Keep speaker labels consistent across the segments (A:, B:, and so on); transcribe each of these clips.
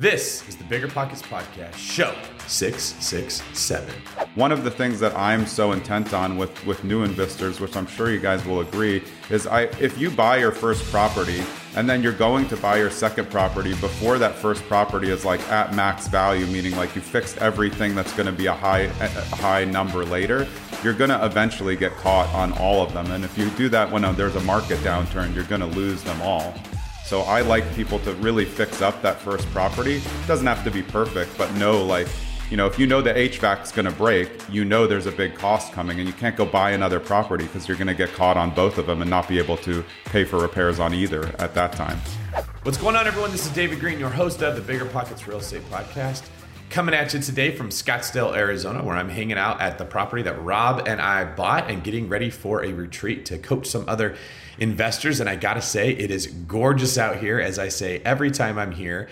A: This is the Bigger Pockets Podcast, show 667.
B: One of the things that I'm so intent on with, with new investors, which I'm sure you guys will agree, is I if you buy your first property and then you're going to buy your second property before that first property is like at max value, meaning like you fixed everything that's to be a high a high number later, you're to eventually get caught on all of them. And if you do that when uh, there's a market downturn, you're to lose them all. So I like people to really fix up that first property. It doesn't have to be perfect, but know like, you know, if you know the HVAC is going to break, you know there's a big cost coming and you can't go buy another property because you're to get caught on both of them and not be able to pay for repairs on either at that time.
A: What's going on, everyone? This is David Greene, your host of the Bigger Pockets Real Estate Podcast. Coming at you today from Scottsdale, Arizona, where I'm hanging out at the property that Rob and I bought and getting ready for a retreat to coach some other investors. And I gotta say, it is gorgeous out here, as I say every time I'm here.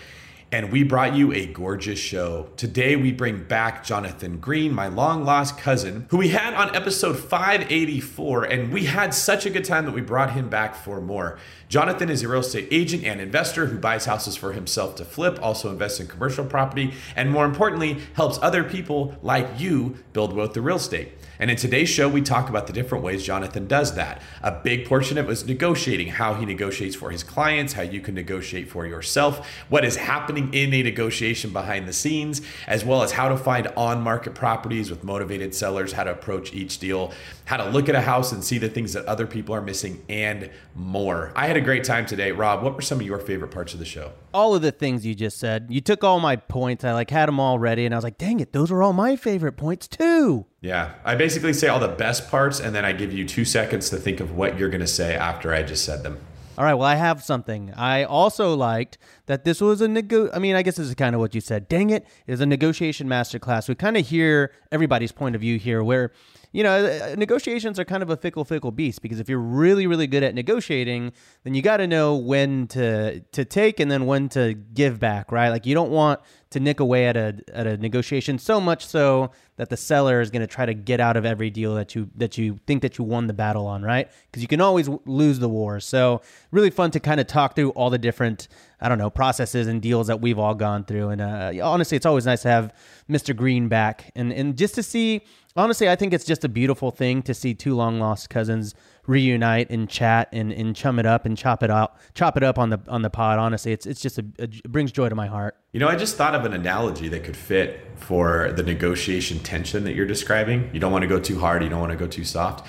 A: And we brought you a gorgeous show. Today, we bring back Jonathan Greene, my long lost cousin, who we had on episode 584. And we had such a good time that we brought him back for more. Jonathan is a real estate agent and investor who buys houses for himself to flip, also invests in commercial property, and more importantly, helps other people like you build wealth through real estate. And in today's show, we talk about the different ways Jonathan does that. A big portion of it was negotiating, how he negotiates for his clients, how you can negotiate for yourself, what is happening in a negotiation behind the scenes, as well as how to find on market properties with motivated sellers, how to approach each deal, how to look at a house and see the things that other people are missing, and more. I had a great time today. Rob, what were some of your favorite parts of the show?
C: All of the things you just said. You took all my points. I like had them all ready, and I was like, dang it, those are all my favorite points too.
A: Yeah, I basically say all the best parts, and then I give you two seconds to think of what you're going to say after I just said them.
C: All right, well, I have something. I also liked that this was a nego. I mean, I guess this is kind of what you said. Dang it, it is a negotiation masterclass. We kind of hear everybody's point of view here, where you know, uh, negotiations are kind of a fickle, fickle beast because if you're really, really good at negotiating, then you got to know when to to take and then when to give back, right? Like you don't want to nick away at a at a negotiation so much so that the seller is going to try to get out of every deal that you that you think that you won the battle on, right? Because you can always lose the war. So really fun to kind of talk through all the different I don't know processes and deals that we've all gone through. And uh, honestly, it's always nice to have Mr. Greene back and and just to see honestly, I think it's just a beautiful thing to see two long lost cousins reunite and chat and, and chum it up and chop it out, chop it up on the on the pod. Honestly, it's it's just a, it brings joy to my heart.
A: You know, I just thought of an analogy that could fit for the negotiation tension that you're describing. You don't want to go too hard, you don't want to go too soft.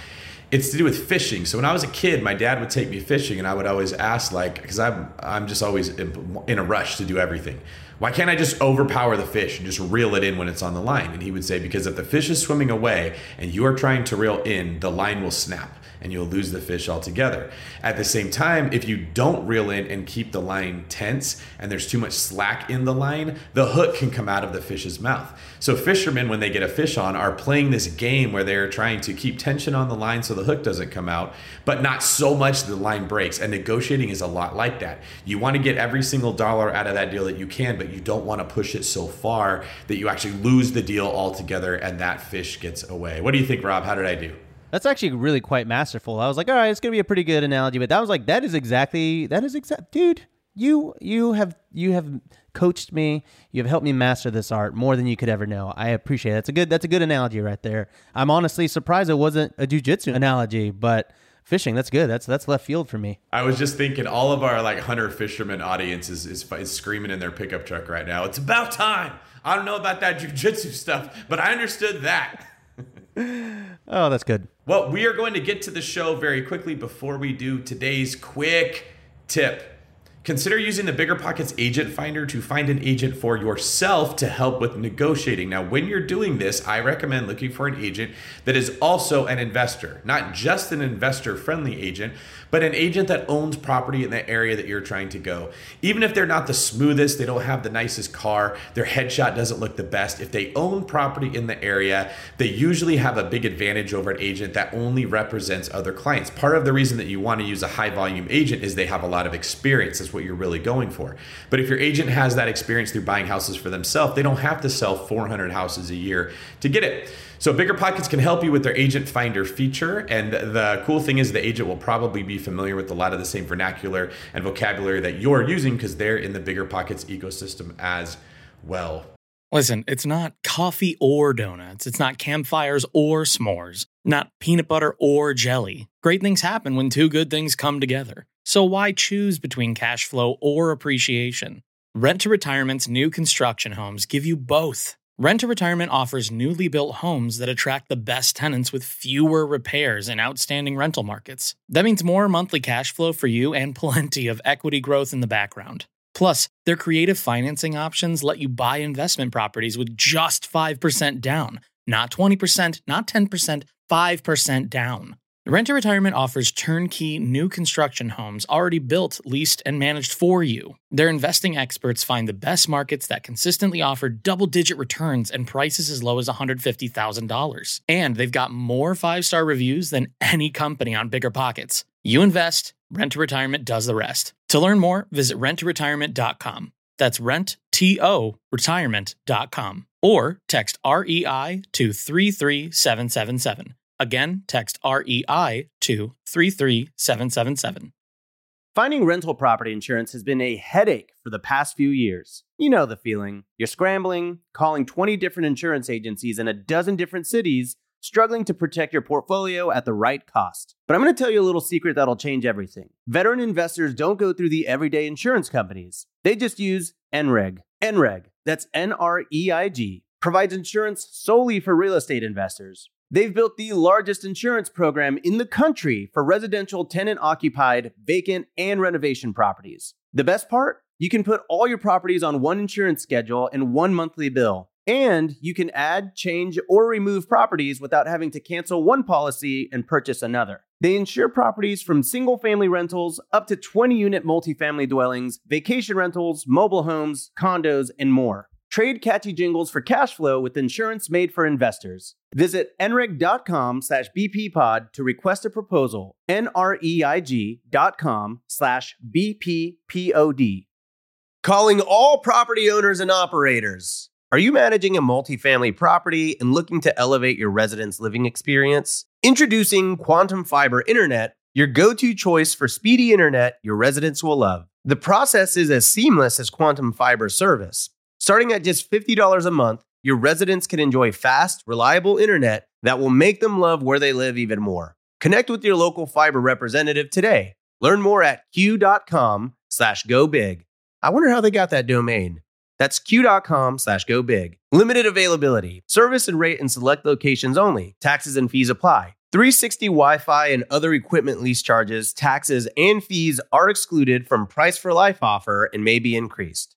A: It's to do with fishing. So when I was a kid, my dad would take me fishing, and I would always ask, like, because I'm I'm just always in a rush to do everything. Why can't I just overpower the fish and just reel it in when it's on the line? And he would say, because if the fish is swimming away and you are trying to reel in, the line will snap and you'll lose the fish altogether. At the same time, if you don't reel in and keep the line tense and there's too much slack in the line, the hook can come out of the fish's mouth. So fishermen, when they get a fish on, are playing this game where they're trying to keep tension on the line so the hook doesn't come out, but not so much the line breaks. And negotiating is a lot like that. You want to get every single dollar out of that deal that you can, but you don't want to push it so far that you actually lose the deal altogether and that fish gets away. What do you think, Rob? How did I do?
C: That's actually really quite masterful. I was like, all right, it's gonna be a pretty good analogy, but that was like, that is exactly that is exact, dude. You you have you have coached me. You have helped me master this art more than you could ever know. I appreciate it. That's a good that's a good analogy right there. I'm honestly surprised it wasn't a jujitsu analogy, but fishing that's good. That's that's left field for me.
A: I was just thinking, all of our like hunter fisherman audience is, is is screaming in their pickup truck right now. It's about time. I don't know about that jujitsu stuff, but I understood that.
C: Oh, that's good.
A: Well, we are going to get to the show very quickly before we do today's quick tip. Consider using the Bigger Pockets Agent Finder to find an agent for yourself to help with negotiating. Now, when you're doing this, I recommend looking for an agent that is also an investor, not just an investor friendly agent, but an agent that owns property in the area that you're trying to go. Even if they're not the smoothest, they don't have the nicest car, their headshot doesn't look the best, if they own property in the area, they usually have a big advantage over an agent that only represents other clients. Part of the reason that you want to use a high volume agent is they have a lot of experience. That's what what you're really going for. But if your agent has that experience through buying houses for themselves, they don't have to sell 400 houses a year to get it. So Bigger Pockets can help you with their agent finder feature. And the cool thing is the agent will probably be familiar with a lot of the same vernacular and vocabulary that you're using because they're in the Bigger Pockets ecosystem as well.
D: Listen, it's not coffee or donuts. It's not campfires or s'mores. Not peanut butter or jelly. Great things happen when two good things come together. So why choose between cash flow or appreciation? Rent to Retirement's new construction homes give you both. Rent to Retirement offers newly built homes that attract the best tenants with fewer repairs and outstanding rental markets. That means more monthly cash flow for you and plenty of equity growth in the background. Plus, their creative financing options let you buy investment properties with just 5% down. Not 20%, not 10%, 5% down. Rent Retirement offers turnkey new construction homes already built, leased, and managed for you. Their investing experts find the best markets that consistently offer double digit returns and prices as low as $150,000. And they've got more five star reviews than any company on Bigger Pockets. You invest, Rent Retirement does the rest. To learn more, visit renttoretirement.com. That's rent, T O, retirement.com. Or text REI to 33777. Again, text REI to 33777.
C: Finding rental property insurance has been a headache for the past few years. You know the feeling. You're scrambling, calling 20 different insurance agencies in a dozen different cities, struggling to protect your portfolio at the right cost. But I'm going to tell you a little secret that'll change everything. Veteran investors don't go through the everyday insurance companies, they just use NREIG. NREIG, that's N R E I G, provides insurance solely for real estate investors. They've built the largest insurance program in the country for residential tenant occupied, vacant, and renovation properties. The best part? You can put all your properties on one insurance schedule and one monthly bill. And you can add, change, or remove properties without having to cancel one policy and purchase another. They insure properties from single family rentals up to 20 unit multifamily dwellings, vacation rentals, mobile homes, condos, and more. Trade catchy jingles for cash flow with insurance made for investors. Visit nreig.com slash bppod to request a proposal. N-R-E-I-G dot com slash bppod. Calling all property owners and operators. Are you managing a multifamily property and looking to elevate your residents' living experience? Introducing Quantum Fiber Internet, your go to choice for speedy internet your residents will love. The process is as seamless as Quantum Fiber service. Starting at just $50 a month, your residents can enjoy fast, reliable internet that will make them love where they live even more. Connect with your local fiber representative today. Learn more at q.com slash go big. I wonder how they got that domain. That's q.com slash go big. Limited availability. Service and rate in select locations only. Taxes and fees apply. 360 Wi Fi and other equipment lease charges, taxes, and fees are excluded from price for life offer and may be increased.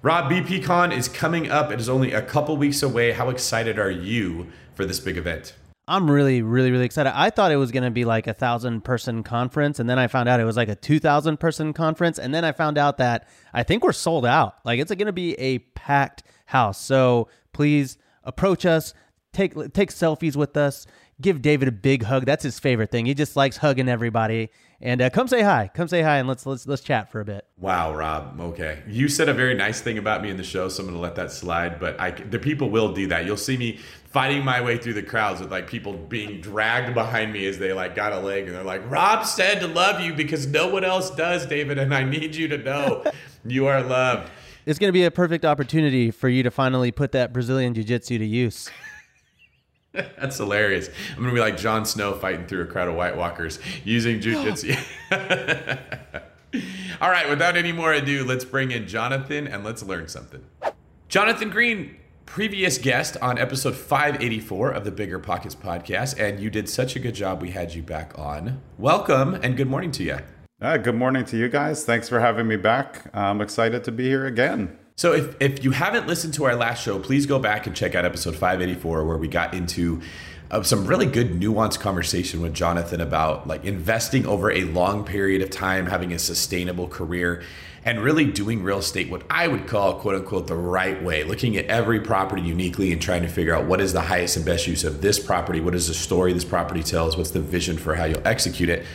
A: Rob, BPCon is coming up. It is only a couple weeks away. How excited are you for this big event?
C: I'm really, really, really excited. I thought it was going to be like a thousand person conference, and then I found out it was like a 2,000 person conference. And then I found out that I think we're sold out. Like it's going to be a packed house. So please approach us, take, take selfies with us, give David a big hug. That's his favorite thing. He just likes hugging everybody. And uh, come say hi. Come say hi, and let's let's let's chat for a bit.
A: Wow, Rob. Okay, you said a very nice thing about me in the show, so I'm going to let that slide. But I, the people will do that. You'll see me fighting my way through the crowds with like people being dragged behind me as they like got a leg, and they're like, "Rob said to love you because no one else does, David, and I need you to know you are loved."
C: It's going to be a perfect opportunity for you to finally put that Brazilian jiu-jitsu to use.
A: That's hilarious. I'm gonna be like Jon Snow fighting through a crowd of White Walkers using jujitsu. All right, without any more ado, let's bring in Jonathan and let's learn something. Jonathan Greene, previous guest on episode 584 of the Bigger Pockets podcast, and you did such a good job. We had you back on. Welcome and good morning to you.
B: Uh, good morning to you guys. Thanks for having me back. I'm excited to be here again.
A: So if, if you haven't listened to our last show, please go back and check out episode 584 where we got into uh, some really good nuanced conversation with Jonathan about like investing over a long period of time, having a sustainable career and really doing real estate what I would call quote unquote the right way, looking at every property uniquely and trying to figure out what is the highest and best use of this property, what is the story this property tells, what's the vision for how you'll execute it.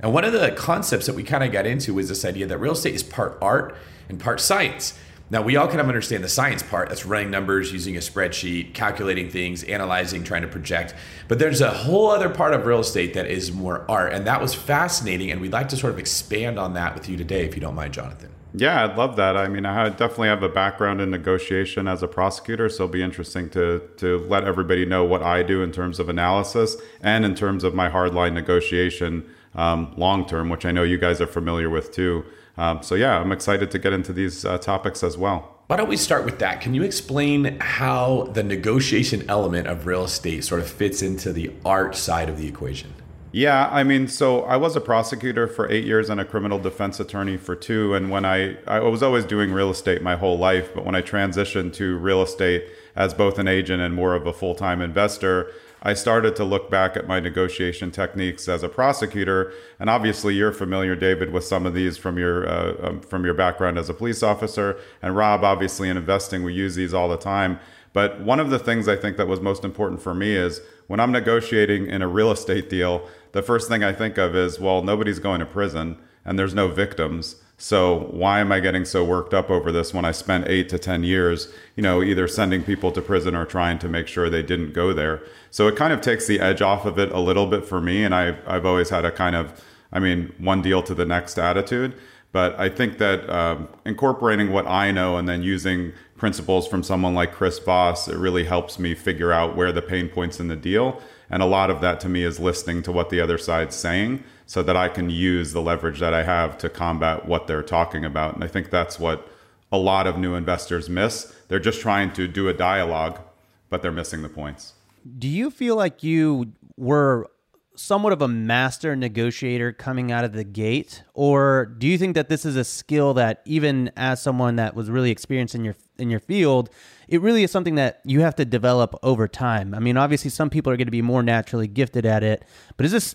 A: And one of the concepts that we kind of got into was this idea that real estate is part art and part science. Now, we all kind of understand the science part that's running numbers, using a spreadsheet, calculating things, analyzing, trying to project. But there's a whole other part of real estate that is more art. And that was fascinating. And we'd like to sort of expand on that with you today, if you don't mind, Jonathan.
B: Yeah, I'd love that. I mean, I definitely have a background in negotiation as a prosecutor, so it'll be interesting to to let everybody know what I do in terms of analysis and in terms of my hardline negotiation um, long term, which I know you guys are familiar with too. Um, so yeah, I'm excited to get into these uh, topics as well.
A: Why don't we start with that? Can you explain how the negotiation element of real estate sort of fits into the art side of the equation?
B: Yeah, I mean, so I was a prosecutor for eight years and a criminal defense attorney for two. And when I, I was always doing real estate my whole life, but when I transitioned to real estate as both an agent and more of a full time investor, I started to look back at my negotiation techniques as a prosecutor, and obviously you're familiar, David, with some of these from your uh, um, from your background as a police officer, and Rob, obviously in investing, we use these all the time. But one of the things I think that was most important for me is when I'm negotiating in a real estate deal, the first thing I think of is, well, nobody's going to prison and there's no victims. So why am I getting so worked up over this when I spent eight to 10 years, you know, either sending people to prison or trying to make sure they didn't go there? So it kind of takes the edge off of it a little bit for me. And I've, I've always had a kind of, I mean, one deal to the next attitude. But I think that um, incorporating what I know and then using principles from someone like Chris Voss, it really helps me figure out where the pain points in the deal. And a lot of that to me is listening to what the other side's saying so that I can use the leverage that I have to combat what they're talking about. And I think that's what a lot of new investors miss. They're just trying to do a dialogue, but they're missing the points.
C: Do you feel like you were somewhat of a master negotiator coming out of the gate or do you think that this is a skill that even as someone that was really experienced in your in your field it really is something that you have to develop over time i mean obviously some people are going to be more naturally gifted at it but is this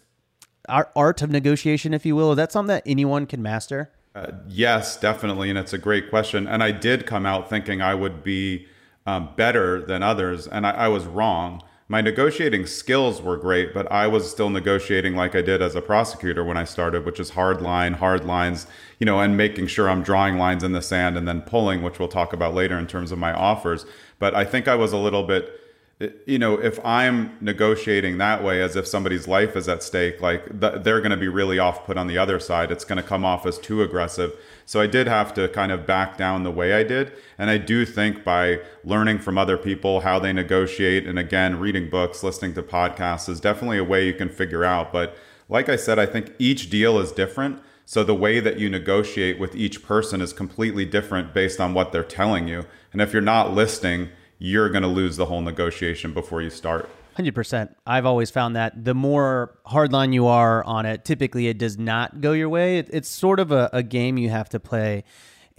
C: art of negotiation, if you will? Is that something that anyone can master?
B: Uh, yes, definitely, and it's a great question. And I did come out thinking I would be um, better than others, and I, I was wrong. My negotiating skills were great, but I was still negotiating like I did as a prosecutor when I started, which is hard line, hard lines, you know, and making sure I'm drawing lines in the sand and then pulling, which we'll talk about later in terms of my offers. But I think I was a little bit you know, if I'm negotiating that way as if somebody's life is at stake, like th- they're going to be really off put on the other side. It's going to come off as too aggressive. So I did have to kind of back down the way I did. And I do think by learning from other people how they negotiate, and again, reading books, listening to podcasts is definitely a way you can figure out. But like I said, I think each deal is different. So the way that you negotiate with each person is completely different based on what they're telling you. And if you're not listening, you're going to lose the whole negotiation before you start.
C: 100%. I've always found that the more hardline you are on it, typically it does not go your way. It, it's sort of a, a game you have to play.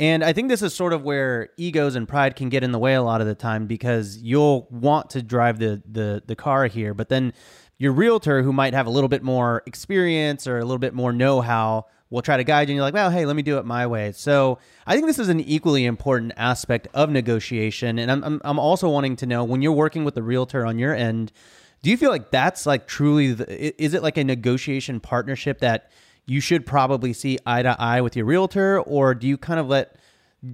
C: And I think this is sort of where egos and pride can get in the way a lot of the time because you'll want to drive the, the, the car here, but then your realtor who might have a little bit more experience or a little bit more know how will try to guide you and you're like, well, hey, let me do it my way. So I think this is an equally important aspect of negotiation. And I'm, I'm, I'm also wanting to know when you're working with the realtor on your end, do you feel like that's like truly, the, is it like a negotiation partnership that you should probably see eye to eye with your realtor? Or do you kind of let,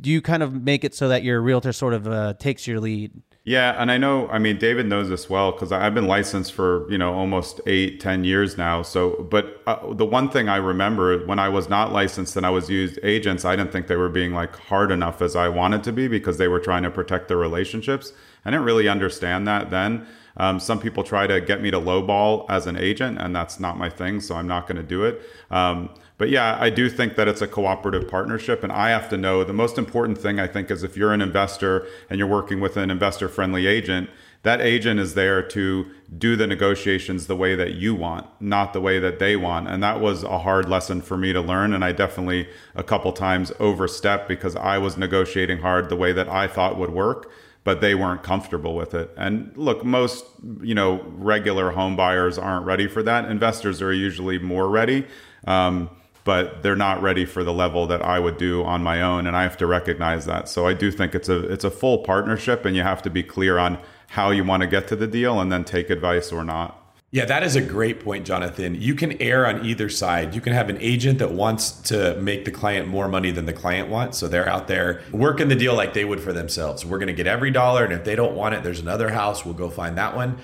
C: do you kind of make it so that your realtor sort of uh, takes your lead?
B: Yeah, and I know. I mean, David knows this well because I've been licensed for you know almost eight, ten years now. So, but uh, the one thing I remember when I was not licensed and I was used agents, I didn't think they were being like hard enough as I wanted to be because they were trying to protect their relationships. I didn't really understand that then. Um, some people try to get me to lowball as an agent, and that's not my thing, so I'm not going to do it. Um, but yeah, I do think that it's a cooperative partnership, and I have to know the most important thing I think is if you're an investor and you're working with an investor friendly agent, that agent is there to do the negotiations the way that you want, not the way that they want. And that was a hard lesson for me to learn. And I definitely a couple times overstepped because I was negotiating hard the way that I thought would work but they weren't comfortable with it. And look, most, you know, regular home buyers aren't ready for that. Investors are usually more ready. Um, but they're not ready for the level that I would do on my own and I have to recognize that. So I do think it's a it's a full partnership and you have to be clear on how you want to get to the deal and then take advice or not.
A: Yeah, that is a great point, Jonathan. You can err on either side. You can have an agent that wants to make the client more money than the client wants. So they're out there working the deal like they would for themselves. We're going to get every dollar. And if they don't want it, there's another house. We'll go find that one.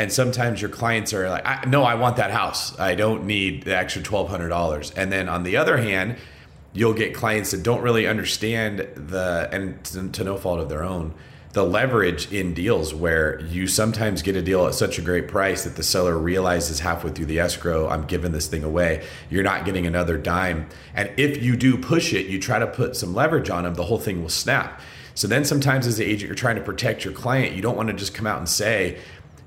A: And sometimes your clients are like, I, no, I want that house. I don't need the extra $1,200. And then on the other hand, you'll get clients that don't really understand the, and to, to no fault of their own, the leverage in deals where you sometimes get a deal at such a great price that the seller realizes halfway through the escrow, I'm giving this thing away. You're not getting another dime. And if you do push it, you try to put some leverage on them, the whole thing will snap. So then sometimes as an agent, you're trying to protect your client. You don't want to just come out and say,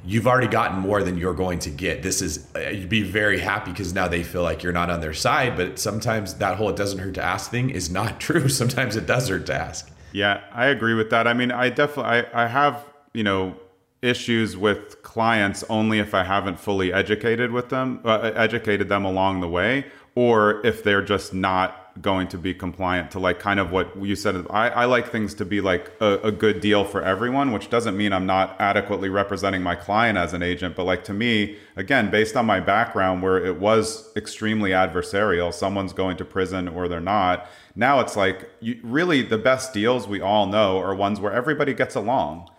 A: you've already gotten more than you're going to get. This is, uh, you'd be very happy because now they feel like you're not on their side. But sometimes that whole it doesn't hurt to ask thing is not true. Sometimes it does hurt to ask.
B: Yeah, I agree with that. I mean, I definitely I, I have, you know, issues with clients only if I haven't fully educated with them, uh, educated them along the way, or if they're just not going to be compliant to like kind of what you said. I, I like things to be like a, a, good deal for everyone, which doesn't mean I'm not adequately representing my client as an agent. But like to me, again, based on my background where it was extremely adversarial, someone's going to prison or they're not. Now it's like you, really the best deals we all know are ones where everybody gets along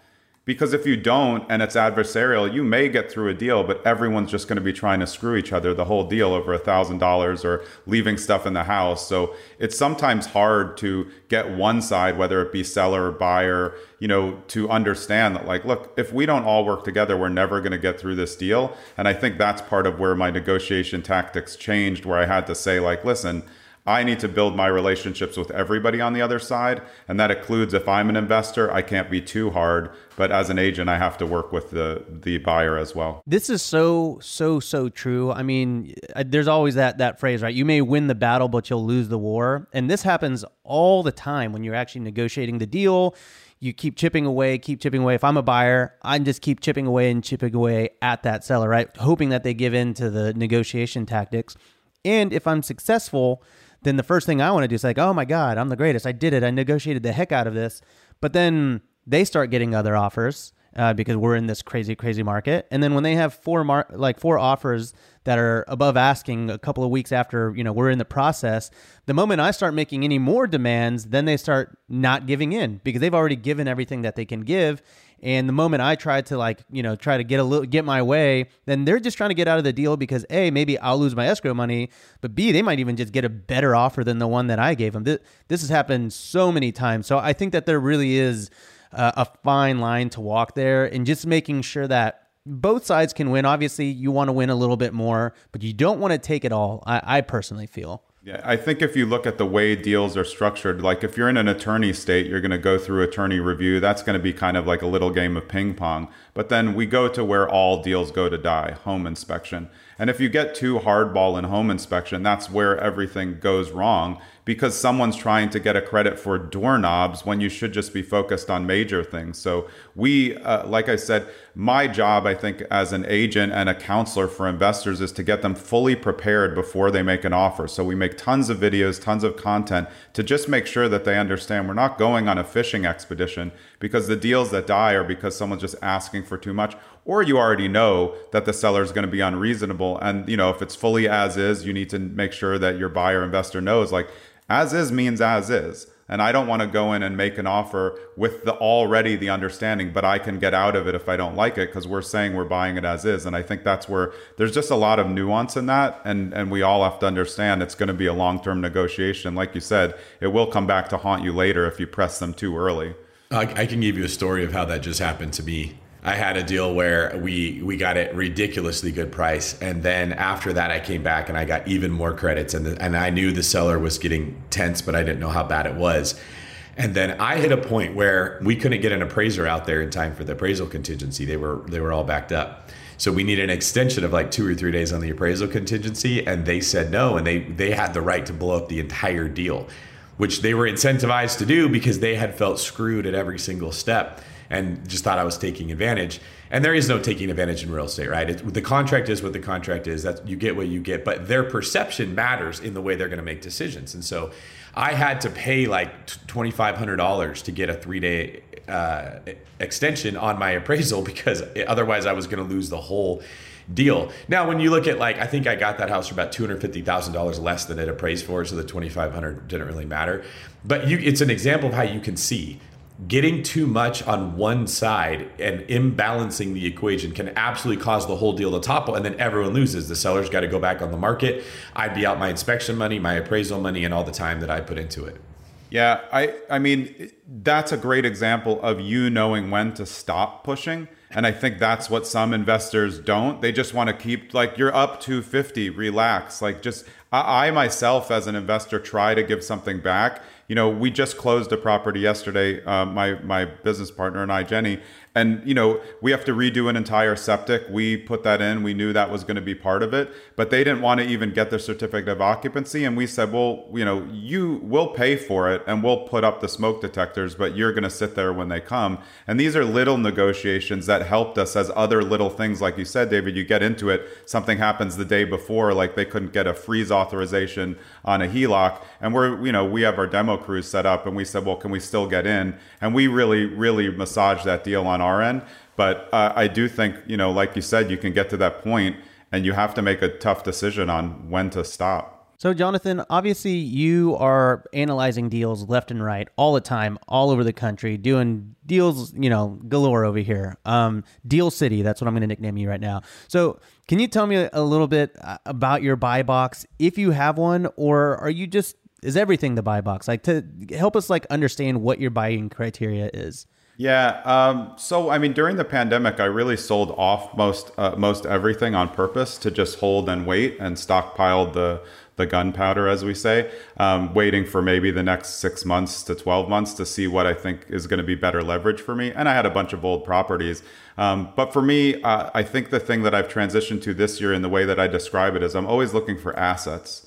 B: because if you don't and it's adversarial, you may get through a deal, but everyone's just going to be trying to screw each other the whole deal over a thousand dollars or leaving stuff in the house. So it's sometimes hard to get one side, whether it be seller or buyer, you know, to understand that like, look, if we don't all work together, we're never going to get through this deal. And I think that's part of where my negotiation tactics changed, where I had to say like, listen, I need to build my relationships with everybody on the other side. And that includes if I'm an investor, I can't be too hard. But as an agent, I have to work with the, the buyer as well.
C: This is so, so, so true. I mean, uh, there's always that, that phrase, right? You may win the battle, but you'll lose the war. And this happens all the time when you're actually negotiating the deal. You keep chipping away, keep chipping away. If I'm a buyer, I just keep chipping away and chipping away at that seller, right? Hoping that they give in to the negotiation tactics. And if I'm successful, then the first thing I want to do is like, oh my God, I'm the greatest. I did it. I negotiated the heck out of this. But then they start getting other offers uh, because we're in this crazy, crazy market. And then when they have four mar- like four offers that are above asking a couple of weeks after you know we're in the process, the moment I start making any more demands, then they start not giving in because they've already given everything that they can give. And the moment I try to like, you know, try to get a little get my way, then they're just trying to get out of the deal because A, maybe I'll lose my escrow money, but B, they might even just get a better offer than the one that I gave them. This, this has happened so many times. So I think that there really is uh, a fine line to walk there and just making sure that both sides can win. Obviously, you want to win a little bit more, but you don't want to take it all. I, I personally feel.
B: Yeah, I think if you look at the way deals are structured, like if you're in an attorney state, you're going to go through attorney review. That's going to be kind of like a little game of ping pong. But then we go to where all deals go to die home inspection. And if you get too hardball in home inspection, that's where everything goes wrong because someone's trying to get a credit for doorknobs when you should just be focused on major things. So, we, uh, like I said, my job, I think, as an agent and a counselor for investors is to get them fully prepared before they make an offer. So, we make tons of videos, tons of content to just make sure that they understand we're not going on a fishing expedition because the deals that die are because someone's just asking for too much or you already know that the seller is going to be unreasonable and you know if it's fully as is you need to make sure that your buyer investor knows like as is means as is. And i don't want to go in and make an offer with the already the understanding but i can get out of it if i don't like it because we're saying we're buying it as is. And i think that's where there's just a lot of nuance in that. And and we all have to understand it's going to be a long-term negotiation. Like you said it will come back to haunt you later if you press them too early.
A: I, I can give you a story of how that just happened to me I had a deal where we we got it ridiculously good price, and then after that, I came back and I got even more credits, and the, and I knew the seller was getting tense, but I didn't know how bad it was. And then I hit a point where we couldn't get an appraiser out there in time for the appraisal contingency. They were they were all backed up. So we needed an extension of like two or three days on the appraisal contingency, and they said no, and they they had the right to blow up the entire deal, which they were incentivized to do because they had felt screwed at every single step and just thought I was taking advantage. And there is no taking advantage in real estate, right? It, the contract is what the contract is. That you get what you get, but their perception matters in the way they're going to make decisions. And so, I had to pay like twenty five hundred dollars to get a three day uh, extension on my appraisal because otherwise I was going to lose the whole deal. Now, when you look at like, I think I got that house for about two hundred fifty thousand dollars less than it appraised for, so the twenty five hundred didn't really matter. But you, it's an example of how you can see getting too much on one side and imbalancing the equation can absolutely cause the whole deal to topple and then everyone loses. The seller's got to go back on the market. I'd be out my inspection money my appraisal money and all the time that i put into it.
B: Yeah i i mean that's a great example of you knowing when to stop pushing and i think that's what some investors don't. They just want to keep like you're up to 50 relax. Like just I, I myself as an investor try to give something back you know, we just closed a property yesterday, uh, my my business partner and I, Jenny, and you know we have to redo an entire septic. We put that in. We knew that was going to be part of it. But they didn't want to even get their certificate of occupancy. And we said well you know you will pay for it and we'll put up the smoke detectors but you're going to sit there when they come. And these are little negotiations that helped us as other little things like you said david. You get into it something happens the day before like they couldn't get a freeze authorization on a heloc and we're you know we have our demo crews set up and we said well can we still get in? And we really really massaged that deal on our end. But uh, I do think, you know, like you said, you can get to that point and you have to make a tough decision on when to stop.
C: So, Jonathan, obviously you are analyzing deals left and right all the time, all over the country, doing deals, you know, galore over here. Um, Deal City, that's what I'm going to nickname you right now. So, can you tell me a little bit uh, about your buy box, if you have one, or are you just is everything the buy box? Like to help us like understand what your buying criteria is.
B: Yeah. Um, so, I mean, during the pandemic, I really sold off most uh, most everything on purpose to just hold and wait and stockpiled the the gunpowder, as we say, um, waiting for maybe the next six months to 12 months to see what I think is going to be better leverage for me. And I had a bunch of old properties. Um, but for me, uh, I think the thing that I've transitioned to this year in the way that I describe it is I'm always looking for assets.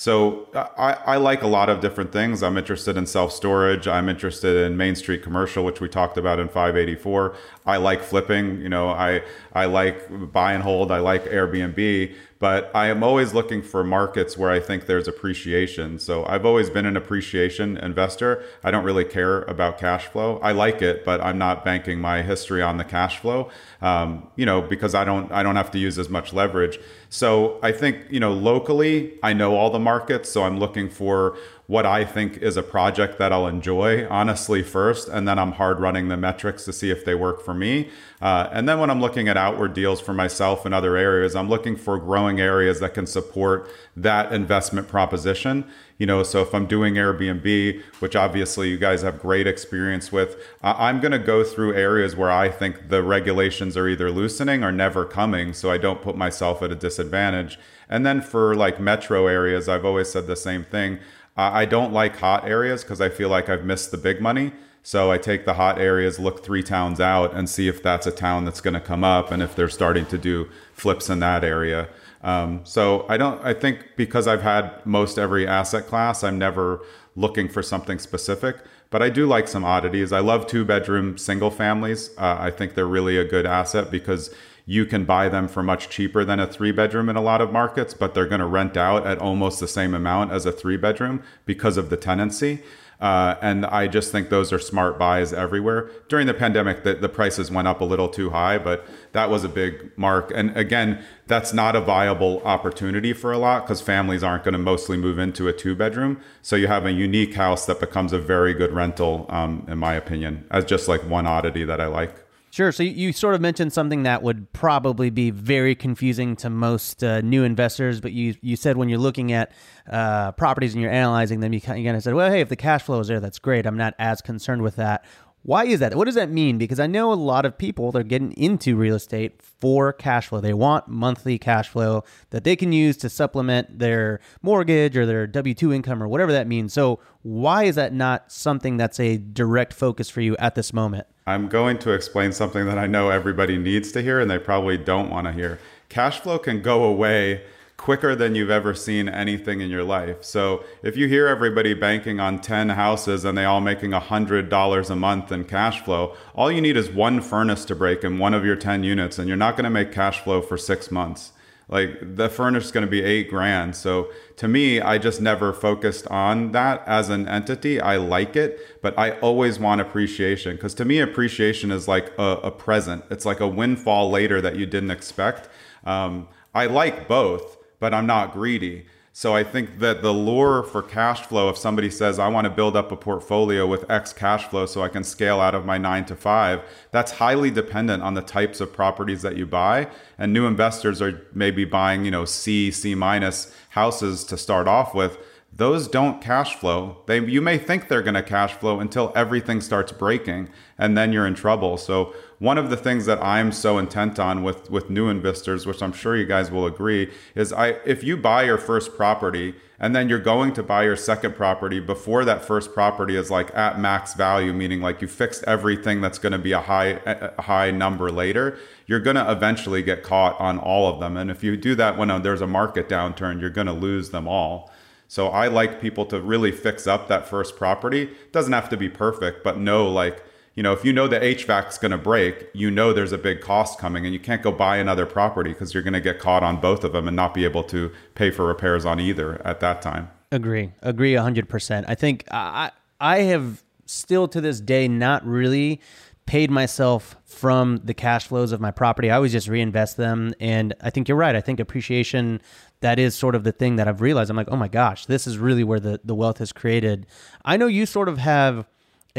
B: So I, I, like a lot of different things. I'm interested in self storage. I'm interested in Main Street commercial, which we talked about in 584. I like flipping. You know, I I like buy and hold. I like Airbnb but I am always looking for markets where I think there's appreciation. So I've always been an appreciation investor. I don't really care about cash flow. I like it, but I'm not banking my history on the cash flow. Um, you know, because I don't I don't have to use as much leverage. So I think you know locally, I know all the markets. So I'm looking for what I think is a project that I'll enjoy, honestly, first, and then I'm hard running the metrics to see if they work for me. Uh, and then when I'm looking at outward deals for myself in other areas, I'm looking for growing areas that can support that investment proposition. You know, so if I'm doing Airbnb, which obviously you guys have great experience with, I'm going to go through areas where I think the regulations are either loosening or never coming, so I don't put myself at a disadvantage. And then for like metro areas, I've always said the same thing. I don't like hot areas because I feel like I've missed the big money. So I take the hot areas, look three towns out, and see if that's a town that's going to come up, and if they're starting to do flips in that area. Um, so I don't. I think because I've had most every asset class, I'm never looking for something specific. But I do like some oddities. I love two bedroom single families. Uh, I think they're really a good asset because you can buy them for much cheaper than a three bedroom in a lot of markets, but they're going to rent out at almost the same amount as a three bedroom because of the tenancy. Uh, and I just think those are smart buys everywhere. During the pandemic, the, the prices went up a little too high, but that was a big mark. And again, that's not a viable opportunity for a lot because families aren't going to mostly move into a two bedroom. So you have a unique house that becomes a very good rental, um, in my opinion, as just like one oddity that I like.
C: Sure. So you sort of mentioned something that would probably be very confusing to most uh, new investors, but you you said when you're looking at uh, properties and you're analyzing them, you kind of said, well, hey, if the cash flow is there, that's great. I'm not as concerned with that. Why is that? What does that mean? Because I know a lot of people they're getting into real estate for cash flow. They want monthly cash flow that they can use to supplement their mortgage or their W two income or whatever that means. So why is that not something that's a direct focus for you at this moment?
B: I'm going to explain something that I know everybody needs to hear and they probably don't want to hear. Cash flow can go away quicker than you've ever seen anything in your life. So if you hear everybody banking on 10 houses and they all making $100 a month in cash flow, all you need is one furnace to break in one of your 10 units and you're not going to make cash flow for 6 months. Like the furnish is going to be eight grand. So to me, I just never focused on that as an entity. I like it, but I always want appreciation because to me, appreciation is like a, a, present. It's like a windfall later that you didn't expect. Um, I like both, but I'm not greedy. So I think that the lure for cash flow, if somebody says, I want to build up a portfolio with X cash flow so I can scale out of my nine to five, that's highly dependent on the types of properties that you buy. And new investors are maybe buying, you know, C, C minus houses to start off with those don't cash flow. They you may think they're going to cash flow until everything starts breaking and then you're in trouble. So one of the things that I'm so intent on with with new investors, which I'm sure you guys will agree, is I if you buy your first property and then you're going to buy your second property before that first property is like at max value, meaning like you fixed everything that's going to be a high a high number later, you're going to eventually get caught on all of them. And if you do that when uh, there's a market downturn, you're going to lose them all. So I like people to really fix up that first property. Doesn't have to be perfect, but know like, you know, if you know the HVAC is going to break, you know there's a big cost coming and you can't go buy another property because you're going to get caught on both of them and not be able to pay for repairs on either at that time.
C: Agree. Agree 100%. I think I I have still to this day not really paid myself from the cash flows of my property. I always just reinvest them. And I think you're right. I think appreciation, that is sort of the thing that I've realized. I'm like, oh my gosh, this is really where the, the wealth is created. I know you sort of have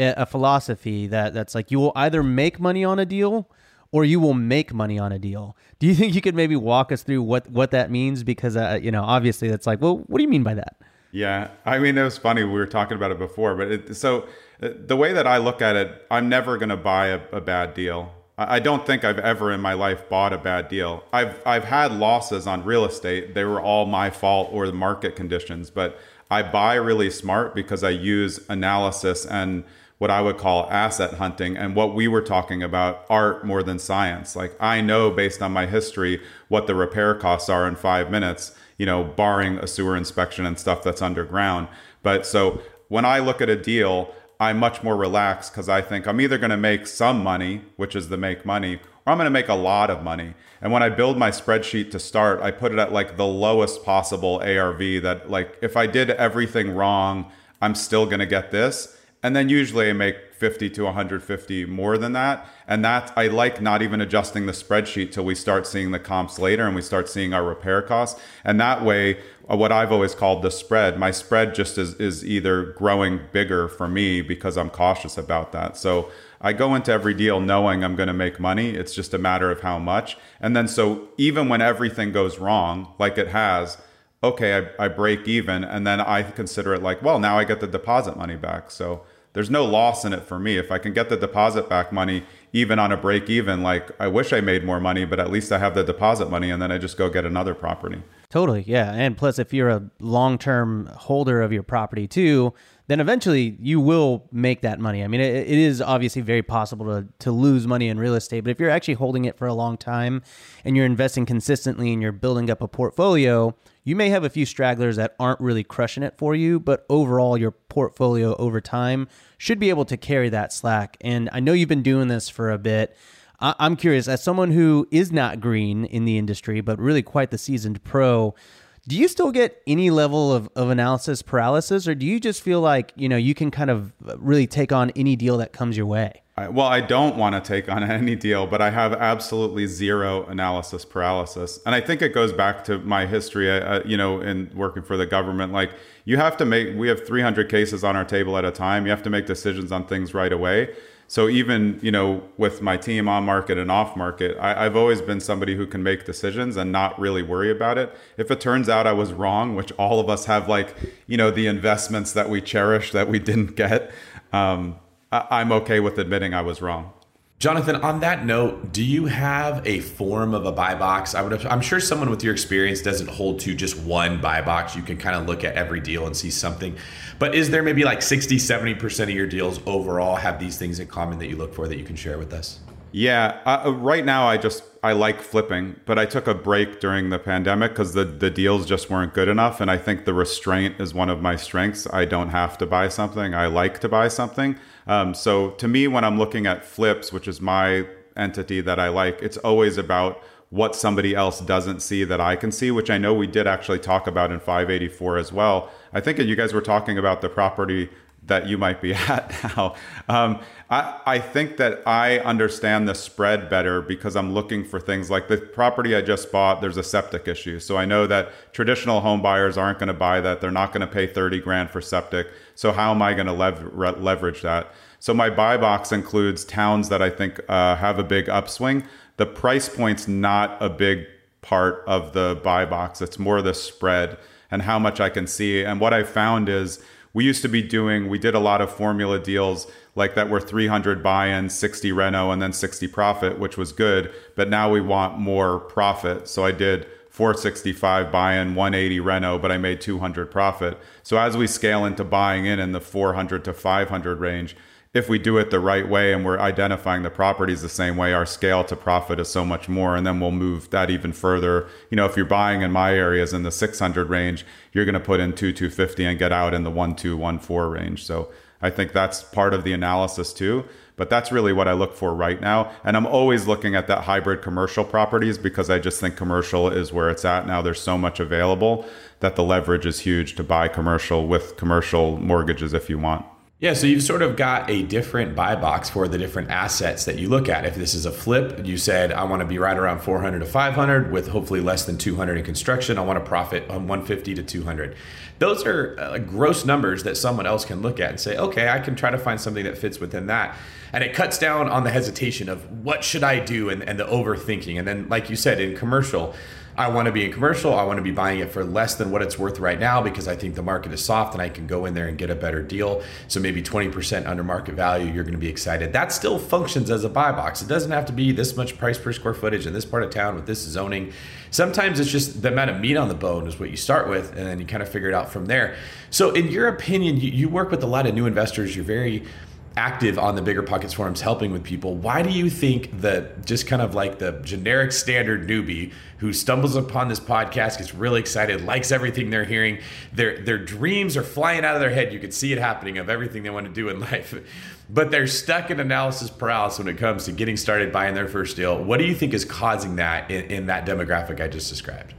C: a, philosophy that that's like you will either make money on a deal or you will make money on a deal. Do you think you could maybe walk us through what, what that means? Because, uh, you know, obviously that's like, well, what do you mean by that?
B: Yeah, I mean, it was funny. We were talking about it before, but it, so the way that I look at it, I'm never going to buy a, a, bad deal. I don't think I've ever in my life bought a bad deal. I've I've had losses on real estate. They were all my fault or the market conditions, but I buy really smart because I use analysis and what I would call asset hunting and what we were talking about art more than science. Like I know based on my history what the repair costs are in 5 minutes, you know, barring a sewer inspection and stuff that's underground. But so when I look at a deal, I'm much more relaxed because I think I'm either going to make some money, which is the make money, or I'm going to make a lot of money. And when I build my spreadsheet to start, I put it at like the lowest possible ARV that, like, if I did everything wrong, I'm still going to get this. And then usually I make 50 to 150 more than that. And that I like not even adjusting the spreadsheet till we start seeing the comps later and we start seeing our repair costs. And that way, uh, what I've always called the spread, my spread just is, is either growing bigger for me because I'm cautious about that. So I go into every deal knowing I'm going to make money. It's just a matter of how much. And then so even when everything goes wrong, like it has, okay, I, I break even. And then I consider it like, well, now I get the deposit money back. So there's no loss in it for me. If I can get the deposit back money, even on a break even, like I wish I made more money, but at least I have the deposit money and then I just go get another property.
C: Totally. Yeah. And plus, if you're a long term holder of your property too, then eventually you will make that money. I mean, it, it is obviously very possible to, to lose money in real estate, but if you're actually holding it for a long time and you're investing consistently and you're building up a portfolio, you may have a few stragglers that aren't really crushing it for you, but overall, your portfolio over time should be able to carry that slack. And I know you've been doing this for a bit. I- I'm curious, as someone who is not green in the industry, but really quite the seasoned pro, do you still get any level of, of analysis paralysis, or do you just feel like you know you can kind of really take on any deal that comes your way?
B: Well, I don't want to take on any deal, but I have absolutely zero analysis paralysis, and I think it goes back to my history. Uh, you know, in working for the government, like you have to make. We have 300 cases on our table at a time. You have to make decisions on things right away. So even you know with my team on market and off market, I, have always been somebody who can make decisions and not really worry about it. If it turns out I was wrong, which all of us have, like you know the investments that we cherish that we didn't get. Um, I'm okay with admitting I was wrong.
A: Jonathan, on that note, do you have a form of a buy box? I would have, I'm sure someone with your experience doesn't hold to just one buy box. You can kind of look at every deal and see something. But is there maybe like 60, 70% of your deals overall have these things in common that you look for that you can share with us?
B: Yeah, uh, right now I just I like flipping, but I took a break during the pandemic because the the deals just weren't good enough, and I think the restraint is one of my strengths. I don't have to buy something; I like to buy something. Um, so to me, when I'm looking at flips, which is my entity that I like, it's always about what somebody else doesn't see that I can see, which I know we did actually talk about in 584 as well. I think you guys were talking about the property that you might be at now. Um, I, I think that I understand the spread better because I'm looking for things like the property I just bought, there's a septic issue. So I know that traditional home buyers aren't going to buy that. They're not going to pay 30 grand for septic. So how am I going to lev- leverage that? So my buy box includes towns that I think uh, have a big upswing the price point's not a big part of the buy box. It's more the spread and how much I can see. And what I found is we used to be doing, we did a lot of formula deals like that were 300 buy in, 60 reno, and then 60 profit, which was good. But now we want more profit. So I did 465 buy in, 180 reno, but I made 200 profit. So as we scale into buying in in the 400 to 500 range, if we do it the right way and we're identifying the properties the same way, our scale to profit is so much more. And then we'll move that even further. You know, if you're buying in my areas in the 600 range, you're going to put in two 250 and get out in the 1214 range. So I think that's part of the analysis too. But that's really what I look for right now. And I'm always looking at that hybrid commercial properties because I just think commercial is where it's at now. There's so much available that the leverage is huge to buy commercial with commercial mortgages if you want.
A: Yeah, so you've sort of got a different buy box for the different assets that you look at. If this is a flip, you said I want to be right around 400 to 500 with hopefully less than 200 in construction. I want to profit on 150 to 200. Those are uh, gross numbers that someone else can look at and say, okay, I can try to find something that fits within that. And it cuts down on the hesitation of what should I do and, and the overthinking. And then, like you said, in commercial, I want to be in commercial. I want to be buying it for less than what it's worth right now because I think the market is soft and I can go in there and get a better deal. So maybe 20% under market value, you're going to be excited. That still functions as a buy box. It doesn't have to be this much price per square footage in this part of town with this zoning. Sometimes it's just the amount of meat on the bone is what you start with, and then you kind of figure it out from there. So, in your opinion, you, you work with a lot of new investors. You're very active on the BiggerPockets forums helping with people why do you think that just kind of like the generic standard newbie who stumbles upon this podcast gets really excited likes everything they're hearing their their dreams are flying out of their head. You can see it happening of everything they want to do in life but they're stuck in analysis paralysis when it comes to getting started buying their first deal. What do you think is causing that in, in that demographic i just described?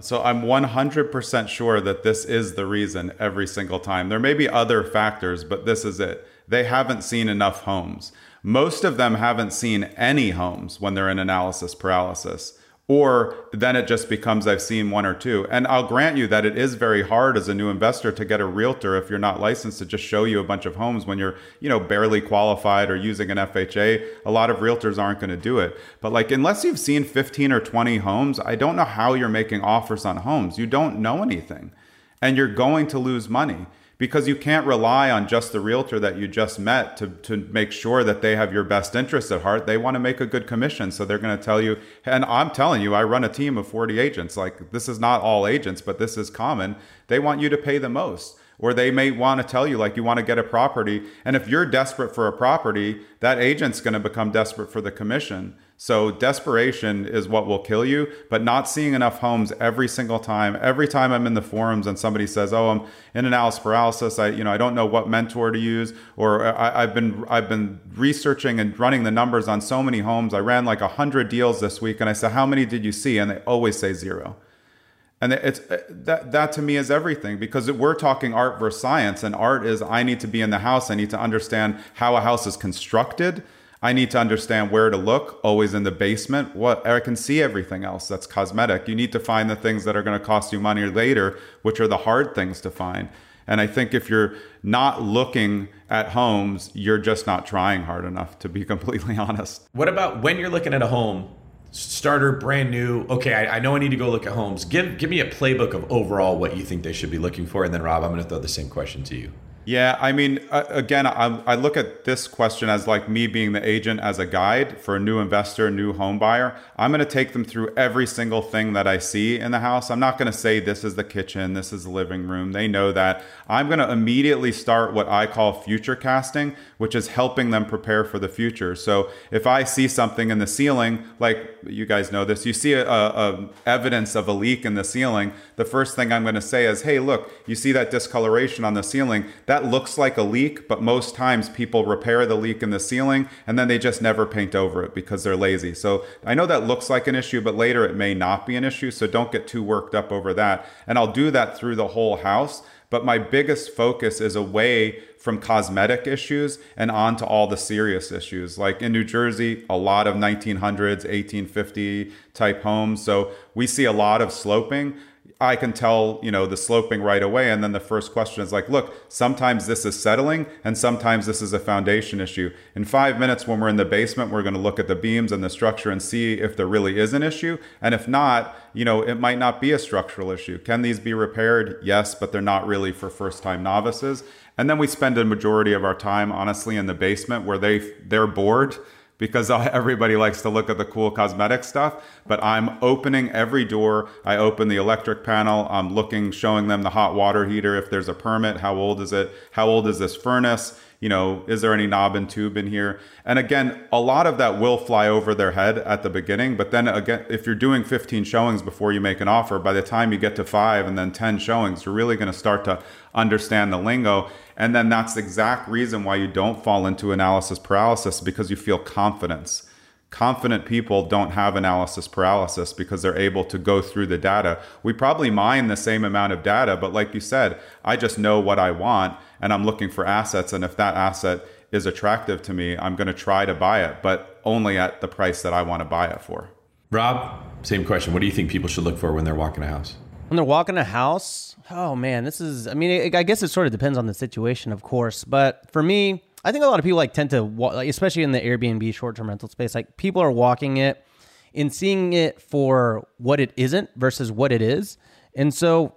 B: So I'm 100% sure that this is the reason every single time. There may be other factors, but this is it they haven't seen enough homes. Most of them haven't seen any homes when they're in analysis paralysis. Or then it just becomes I've seen one or two. And I'll grant you that it is very hard as a new investor to get a realtor if you're not licensed to just show you a bunch of homes when you're, you know, barely qualified or using an FHA. A lot of realtors aren't going to do it. But like unless you've seen 15 or 20 homes, I don't know how you're making offers on homes. You don't know anything. And you're going to lose money because you can't rely on just the realtor that you just met to, to make sure that they have your best interests at heart. They want to make a good commission. So they're going to tell you, and I'm telling you, I run a team of 40 agents. Like this is not all agents, but this is common. They want you to pay the most or they may want to tell you like you want to get a property and if you're desperate for a property that agent's going to become desperate for the commission so desperation is what will kill you but not seeing enough homes every single time. Every time i'm in the forums and somebody says oh i'm in analysis paralysis. I you know i don't know what mentor to use or I, have been i've been researching and running the numbers on so many homes. I ran like 100 deals this week and i said how many did you see and they always say zero. And it's uh, that that to me is everything because we're talking art versus science and art is i need to be in the house. I need to understand how a house is constructed i need to understand where to look always in the basement what i can see everything else that's cosmetic you need to find the things that are going to cost you money later which are the hard things to find and i think if you're not looking at homes you're just not trying hard enough to be completely honest
A: what about when you're looking at a home starter, brand new. Okay, I, I, know I need to go look at homes. Give give me a playbook of overall what you think they should be looking for, and then Rob, I'm going to throw the same question to you.
B: Yeah, I mean, uh, again, I, I, look at this question as like me being the agent as a guide for a new investor, new home buyer. I'm going to take them through every single thing that I see in the house. I'm not going to say this is the kitchen, this is the living room. They know that. I'm going to immediately start what I call future casting, which is helping them prepare for the future. So if I see something in the ceiling, like you guys know this, you see a, a evidence of a leak in the ceiling, the first thing I'm going to say is, "Hey, look, you see that discoloration on the ceiling." that looks like a leak, but most times people repair the leak in the ceiling and then they just never paint over it because they're lazy. So I know that looks like an issue, but later it may not be an issue. So don't get too worked up over that. And I'll do that through the whole house. But my biggest focus is away from cosmetic issues and on to all the serious issues. Like in New Jersey, a lot of 1900s, 1850 type homes. So we see a lot of sloping. I can tell, you know, the sloping right away. And then the first question is like, look, sometimes this is settling and sometimes this is a foundation issue. In five minutes, when we're in the basement, we're going to look at the beams and the structure and see if there really is an issue. And if not, you know, it might not be a structural issue. Can these be repaired? Yes, but they're not really for first time novices. And then we spend a majority of our time, honestly, in the basement where they, they're bored because everybody likes to look at the cool cosmetic stuff. But I'm opening every door. I open the electric panel. I'm looking, showing them the hot water heater. If there's a permit, how old is it? How old is this furnace? You know, is there any knob and tube in here? And again, a lot of that will fly over their head at the beginning. But then again, if you're doing 15 showings before you make an offer, by the time you get to five and then 10 showings, you're really going to start to understand the lingo. And then that's the exact reason why you don't fall into analysis paralysis because you feel confidence. Confident people don't have analysis paralysis because they're able to go through the data. We probably mine the same amount of data, but like you said, I just know what I want and I'm looking for assets. And if that asset is attractive to me, I'm going to try to buy it, but only at the price that I want to buy it for.
A: Rob, same question. What do you think people should look for when they're walking a house?
C: When they're walking a house, oh man, this is. I mean, I guess it sort of depends on the situation, of course. But for me, I think a lot of people like tend to, like, especially in the Airbnb short-term rental space, like people are walking it and seeing it for what it isn't versus what it is. And so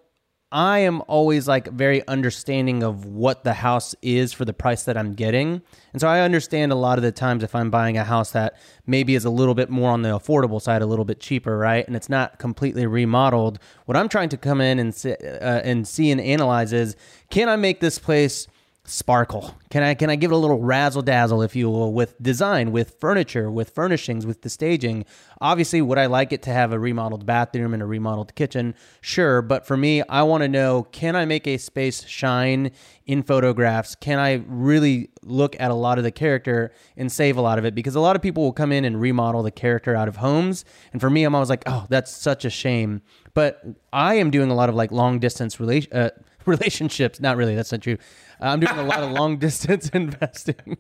C: I am always like very understanding of what the house is for the price that I'm getting. And so I understand a lot of the times if I'm buying a house that maybe is a little bit more on the affordable side, a little bit cheaper, right? And it's not completely remodeled. What I'm trying to come in and, see, uh, and see and analyze is can I make this place sparkle? Can I can I give it a little razzle dazzle, if you will, with design, with furniture, with furnishings, with the staging? Obviously, would I like it to have a remodeled bathroom and a remodeled kitchen? Sure, but for me, I want to know: can I make a space shine in photographs? Can I really look at a lot of the character and save a lot of it? Because a lot of people will come in and remodel the character out of homes, and for me, I'm always like, oh, that's such a shame. But I am doing a lot of like long distance relation. Uh, relationships. Not really. That's not true. I'm doing a lot of long distance investing.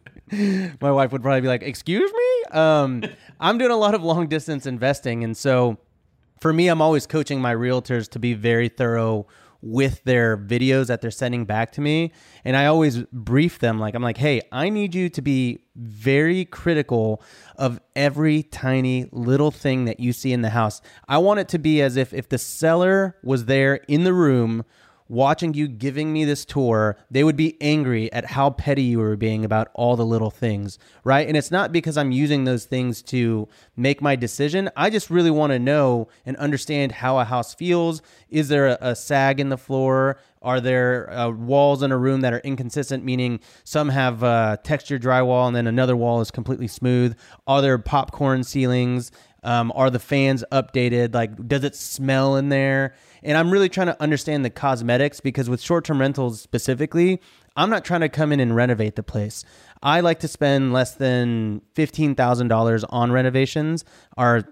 C: My wife would probably be like, "Excuse me." Um, I'm doing a lot of long distance investing, and so for me, I'm always coaching my realtors to be very thorough with their videos that they're sending back to me. And I always brief them like, I'm like, hey, I need you to be very critical of every tiny little thing that you see in the house. I want it to be as if if the seller was there in the room watching you giving me this tour, they would be angry at how petty you were being about all the little things, right? And it's not because I'm using those things to make my decision. I just really want to know and understand how a house feels. Is there a, a sag in the floor? Are there uh, walls in a room that are inconsistent, meaning some have uh, textured drywall and then another wall is completely smooth? Are there popcorn ceilings? Um, are the fans updated? Like, does it smell in there? And I'm really trying to understand the cosmetics because with short term rentals specifically, I'm not trying to come in and renovate the place. I like to spend less than fifteen thousand dollars on renovations. Our,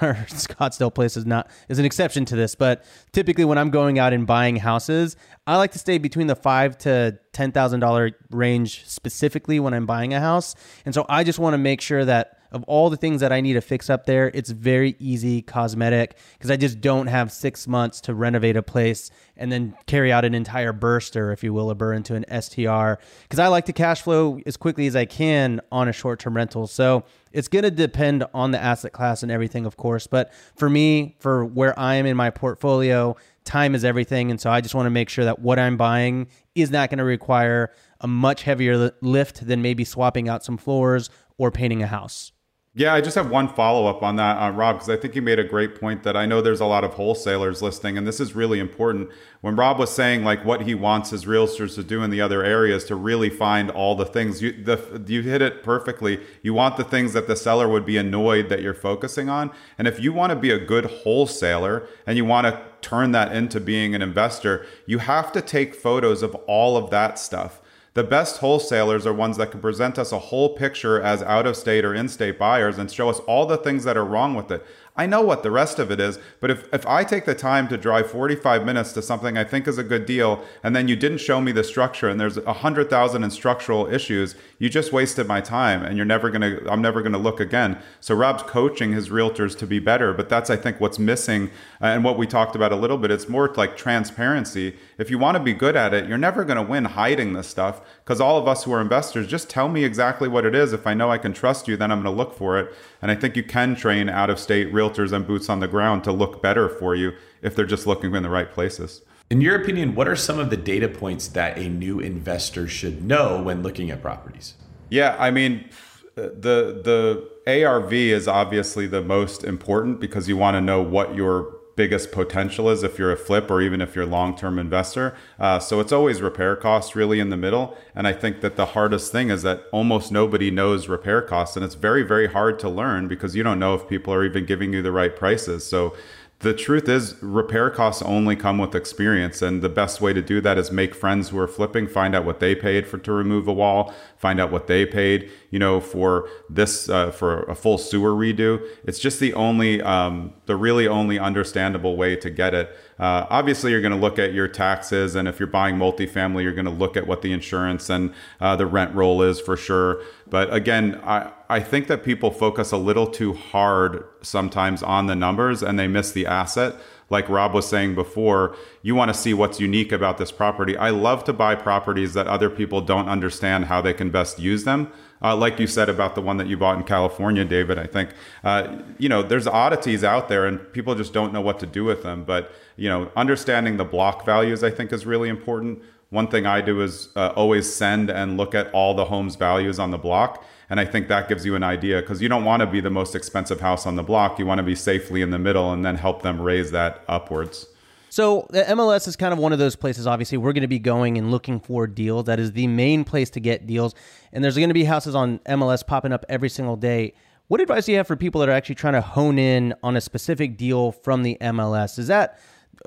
C: our Scottsdale place is not is an exception to this, but typically when I'm going out and buying houses, I like to stay between the five to ten thousand dollar range specifically when I'm buying a house. And so I just want to make sure that of all the things that I need to fix up there, it's very easy cosmetic because I just don't have six months to renovate a place and then carry out an entire burster, if you will, a BRRRR into an STR. Because I like to cash flow as quickly as I can on a short term rental. So it's going to depend on the asset class and everything, of course. But for me, for where I am in my portfolio, time is everything. And so I just want to make sure that what I'm buying is not going to require a much heavier lift than maybe swapping out some floors or painting a house.
B: Yeah, I just have one follow up on that, uh, Rob, because I think you made a great point that I know there's a lot of wholesalers listening, and this is really important. When Rob was saying like what he wants his realtors to do in the other areas to really find all the things, you the you hit it perfectly. You want the things that the seller would be annoyed that you're focusing on, and if you want to be a good wholesaler and you want to turn that into being an investor, you have to take photos of all of that stuff The best wholesalers are ones that can present us a whole picture as out of state or in state buyers and show us all the things that are wrong with it. I know what the rest of it is, but if, if I take the time to drive 45 minutes to something I think is a good deal, and then you didn't show me the structure and there's a hundred thousand in structural issues, you just wasted my time and you're never gonna I'm never gonna look again. So Rob's coaching his realtors to be better, but that's I think what's missing and what we talked about a little bit. It's more like transparency. If you want to be good at it, you're never gonna win hiding this stuff because all of us who are investors just tell me exactly what it is. If I know I can trust you, then I'm gonna look for it. And I think you can train out of state realtors and boots on the ground to look better for you if they're just looking in the right places.
A: In your opinion, what are some of the data points that a new investor should know when looking at properties?
B: Yeah, I mean, the the ARV is obviously the most important because you want to know what your biggest potential is if you're a flip or even if you're a long-term investor. Uh, so it's always repair costs really in the middle. And I think that the hardest thing is that almost nobody knows repair costs, and it's very very hard to learn because you don't know if people are even giving you the right prices. So the truth is repair costs only come with experience and the best way to do that is make friends who are flipping find out what they paid for to remove a wall find out what they paid you know for this uh, for a full sewer redo. It's just the only um, the really only understandable way to get it. Uh, obviously you're going to look at your taxes and if you're buying multifamily you're going to look at what the insurance and uh, the rent roll is for sure but again i I think that people focus a little too hard sometimes on the numbers and they miss the asset. Like Rob was saying before, you want to see what's unique about this property. I love to buy properties that other people don't understand how they can best use them. Uh, like you said about the one that you bought in California, David, I think, uh, you know, there's oddities out there and people just don't know what to do with them. But, you know, understanding the block values, I think, is really important. One thing I do is uh, always send and look at all the home's values on the block and I think that gives you an idea because you don't want to be the most expensive house on the block. You want to be safely in the middle and then help them raise that upwards.
C: So the MLS is kind of one of those places. Obviously, we're going to be going and looking for deals. That is the main place to get deals. And there's going to be houses on MLS popping up every single day. What advice do you have for people that are actually trying to hone in on a specific deal from the MLS? Is that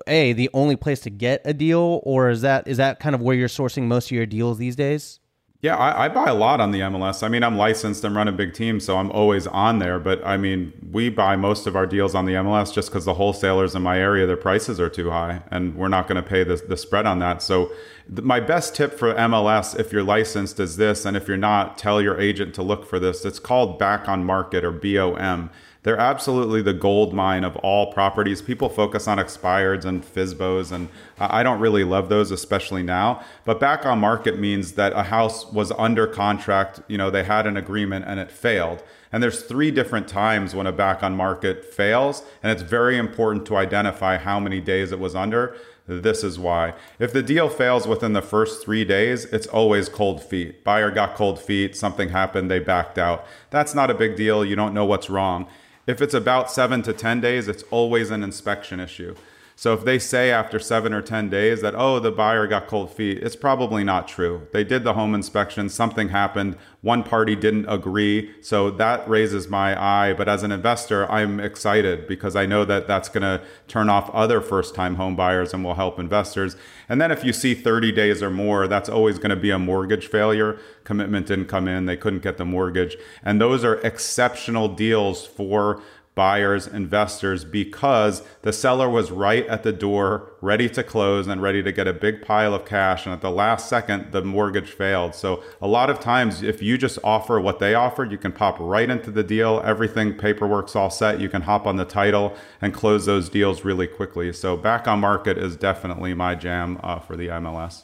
C: a the only place to get a deal, or is that is that kind of where you're sourcing most of your deals these days?
B: Yeah, I, I, buy a lot on the MLS. I mean, I'm licensed and run a big team, so I'm always on there. But I mean, we buy most of our deals on the MLS just because the wholesalers in my area, their prices are too high, and we're not going to pay the, the spread on that. So, th- my best tip for MLS, if you're licensed, is this, and if you're not, tell your agent to look for this. It's called Back on Market or BOM. They're absolutely the gold mine of all properties. People focus on expireds and FSBOs, and I don't really love those, especially now. But back on market means that a house was under contract, you know, they had an agreement and it failed. And there's three different times when a back on market fails, and it's very important to identify how many days it was under. This is why. If the deal fails within the first three days, it's always cold feet. Buyer got cold feet, something happened, they backed out. That's not a big deal. You don't know what's wrong. If it's about seven to 10 days, it's always an inspection issue. So if they say after seven or 10 days that, oh, the buyer got cold feet, it's probably not true. They did the home inspection, something happened, one party didn't agree. So that raises my eye. But as an investor, I'm excited because I know that that's going to turn off other first time home buyers and will help investors. And then if you see 30 days or more, that's always going to be a mortgage failure. Commitment didn't come in, they couldn't get the mortgage. And those are exceptional deals for buyers, investors, because the seller was right at the door, ready to close and ready to get a big pile of cash. And at the last second, the mortgage failed. So, a lot of times, if you just offer what they offered, you can pop right into the deal. Everything, paperwork's all set. You can hop on the title and close those deals really quickly. So, back on market is definitely my jam uh, for the MLS.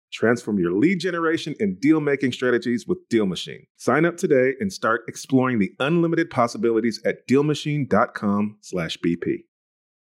E: Transform your lead generation and deal making strategies with DealMachine. Sign up today and start exploring the unlimited possibilities at DealMachine.com/bp.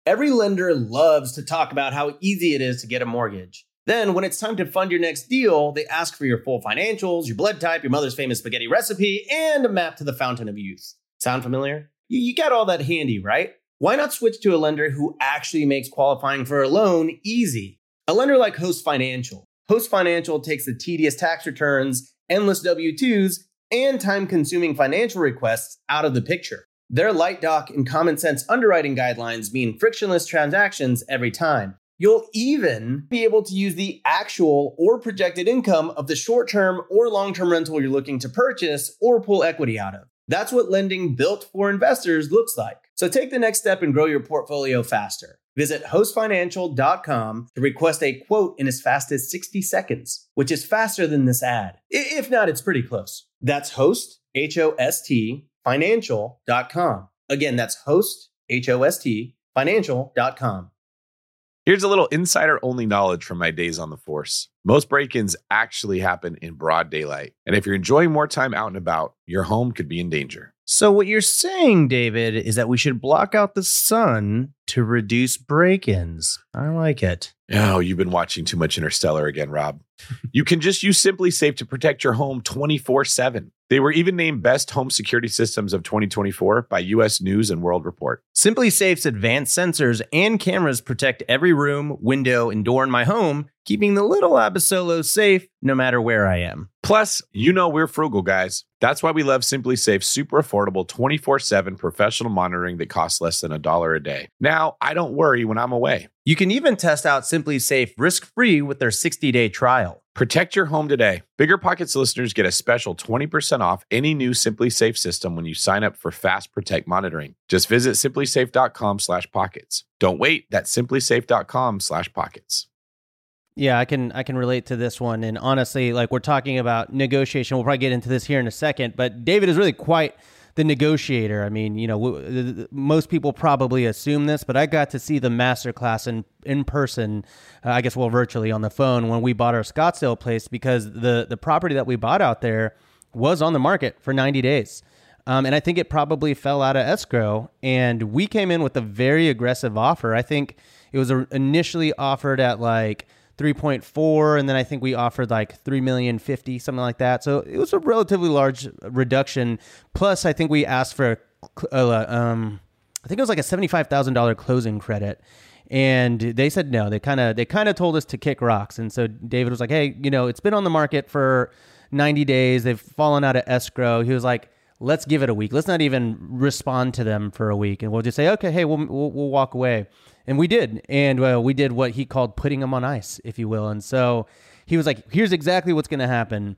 F: Every lender loves to talk about how easy it is to get a mortgage. Then, when it's time to fund your next deal, they ask for your full financials, your blood type, your mother's famous spaghetti recipe, and a map to the fountain of youth. Sound familiar? You, you got all that handy, right? Why not switch to a lender who actually makes qualifying for a loan easy? A lender like Host Financial. Host Financial takes the tedious tax returns, endless W 2s, and time consuming financial requests out of the picture. Their light doc and common sense underwriting guidelines mean frictionless transactions every time. You'll even be able to use the actual or projected income of the short term or long term rental you're looking to purchase or pull equity out of. That's what lending built for investors looks like. So take the next step and grow your portfolio faster. Visit hostfinancial.com to request a quote in as fast as 60 seconds, which is faster than this ad. If not, it's pretty close. That's host, H O S T, financial.com. Again, that's host, H O S T, financial.com.
A: Here's a little insider only knowledge from my days on the force. Most break ins actually happen in broad daylight. And if you're enjoying more time out and about, your home could be in danger.
C: So, what you're saying, David, is that we should block out the sun to reduce break ins. I like it.
A: Oh, you've been watching too much Interstellar again, Rob. you can just use SimpliSafe to protect your home 24 7. They were even named Best Home Security Systems of 2024 by US News and World Report.
C: SimpliSafe's advanced sensors and cameras protect every room, window, and door in my home, keeping the little Abasolo safe no matter where I am.
A: Plus, you know we're frugal guys. That's why we love Simply Safe's super affordable 24 7 professional monitoring that costs less than a dollar a day. Now, I don't worry when I'm away.
C: You can even test out SimpliSafe risk free with their 60 day trial.
A: Protect your home today. BiggerPockets listeners get a special 20% off any new SimpliSafe system when you sign up for Fast Protect monitoring. Just visit simplisafe.com/pockets. Don't wait. That's simplisafe.com/pockets.
C: Yeah, I can I can relate to this one and honestly like we're talking about negotiation. We'll probably get into this here in a second, but David is really quite the negotiator. I mean, you know, w- most people probably assume this, but I got to see the master class in in person. Uh, I guess well, virtually on the phone when we bought our Scottsdale place because the the property that we bought out there was on the market for 90 days. Um, and I think it probably fell out of escrow. And we came in with a very aggressive offer. I think it was initially offered at like 3.4 and then I think we offered like 3 million 50 something like that. So it was a relatively large reduction plus I think we asked for uh, um I think it was like a $75,000 closing credit and they said no. They kind of they kind of told us to kick rocks and so David was like, "Hey, you know, it's been on the market for 90 days. They've fallen out of escrow." He was like, let's give it a week. Let's not even respond to them for a week, and we'll just say, okay, hey, we'll we'll, we'll walk away. And we did, and uh, we did what he called putting them on ice, if you will. And so he was like, here's exactly what's going to happen.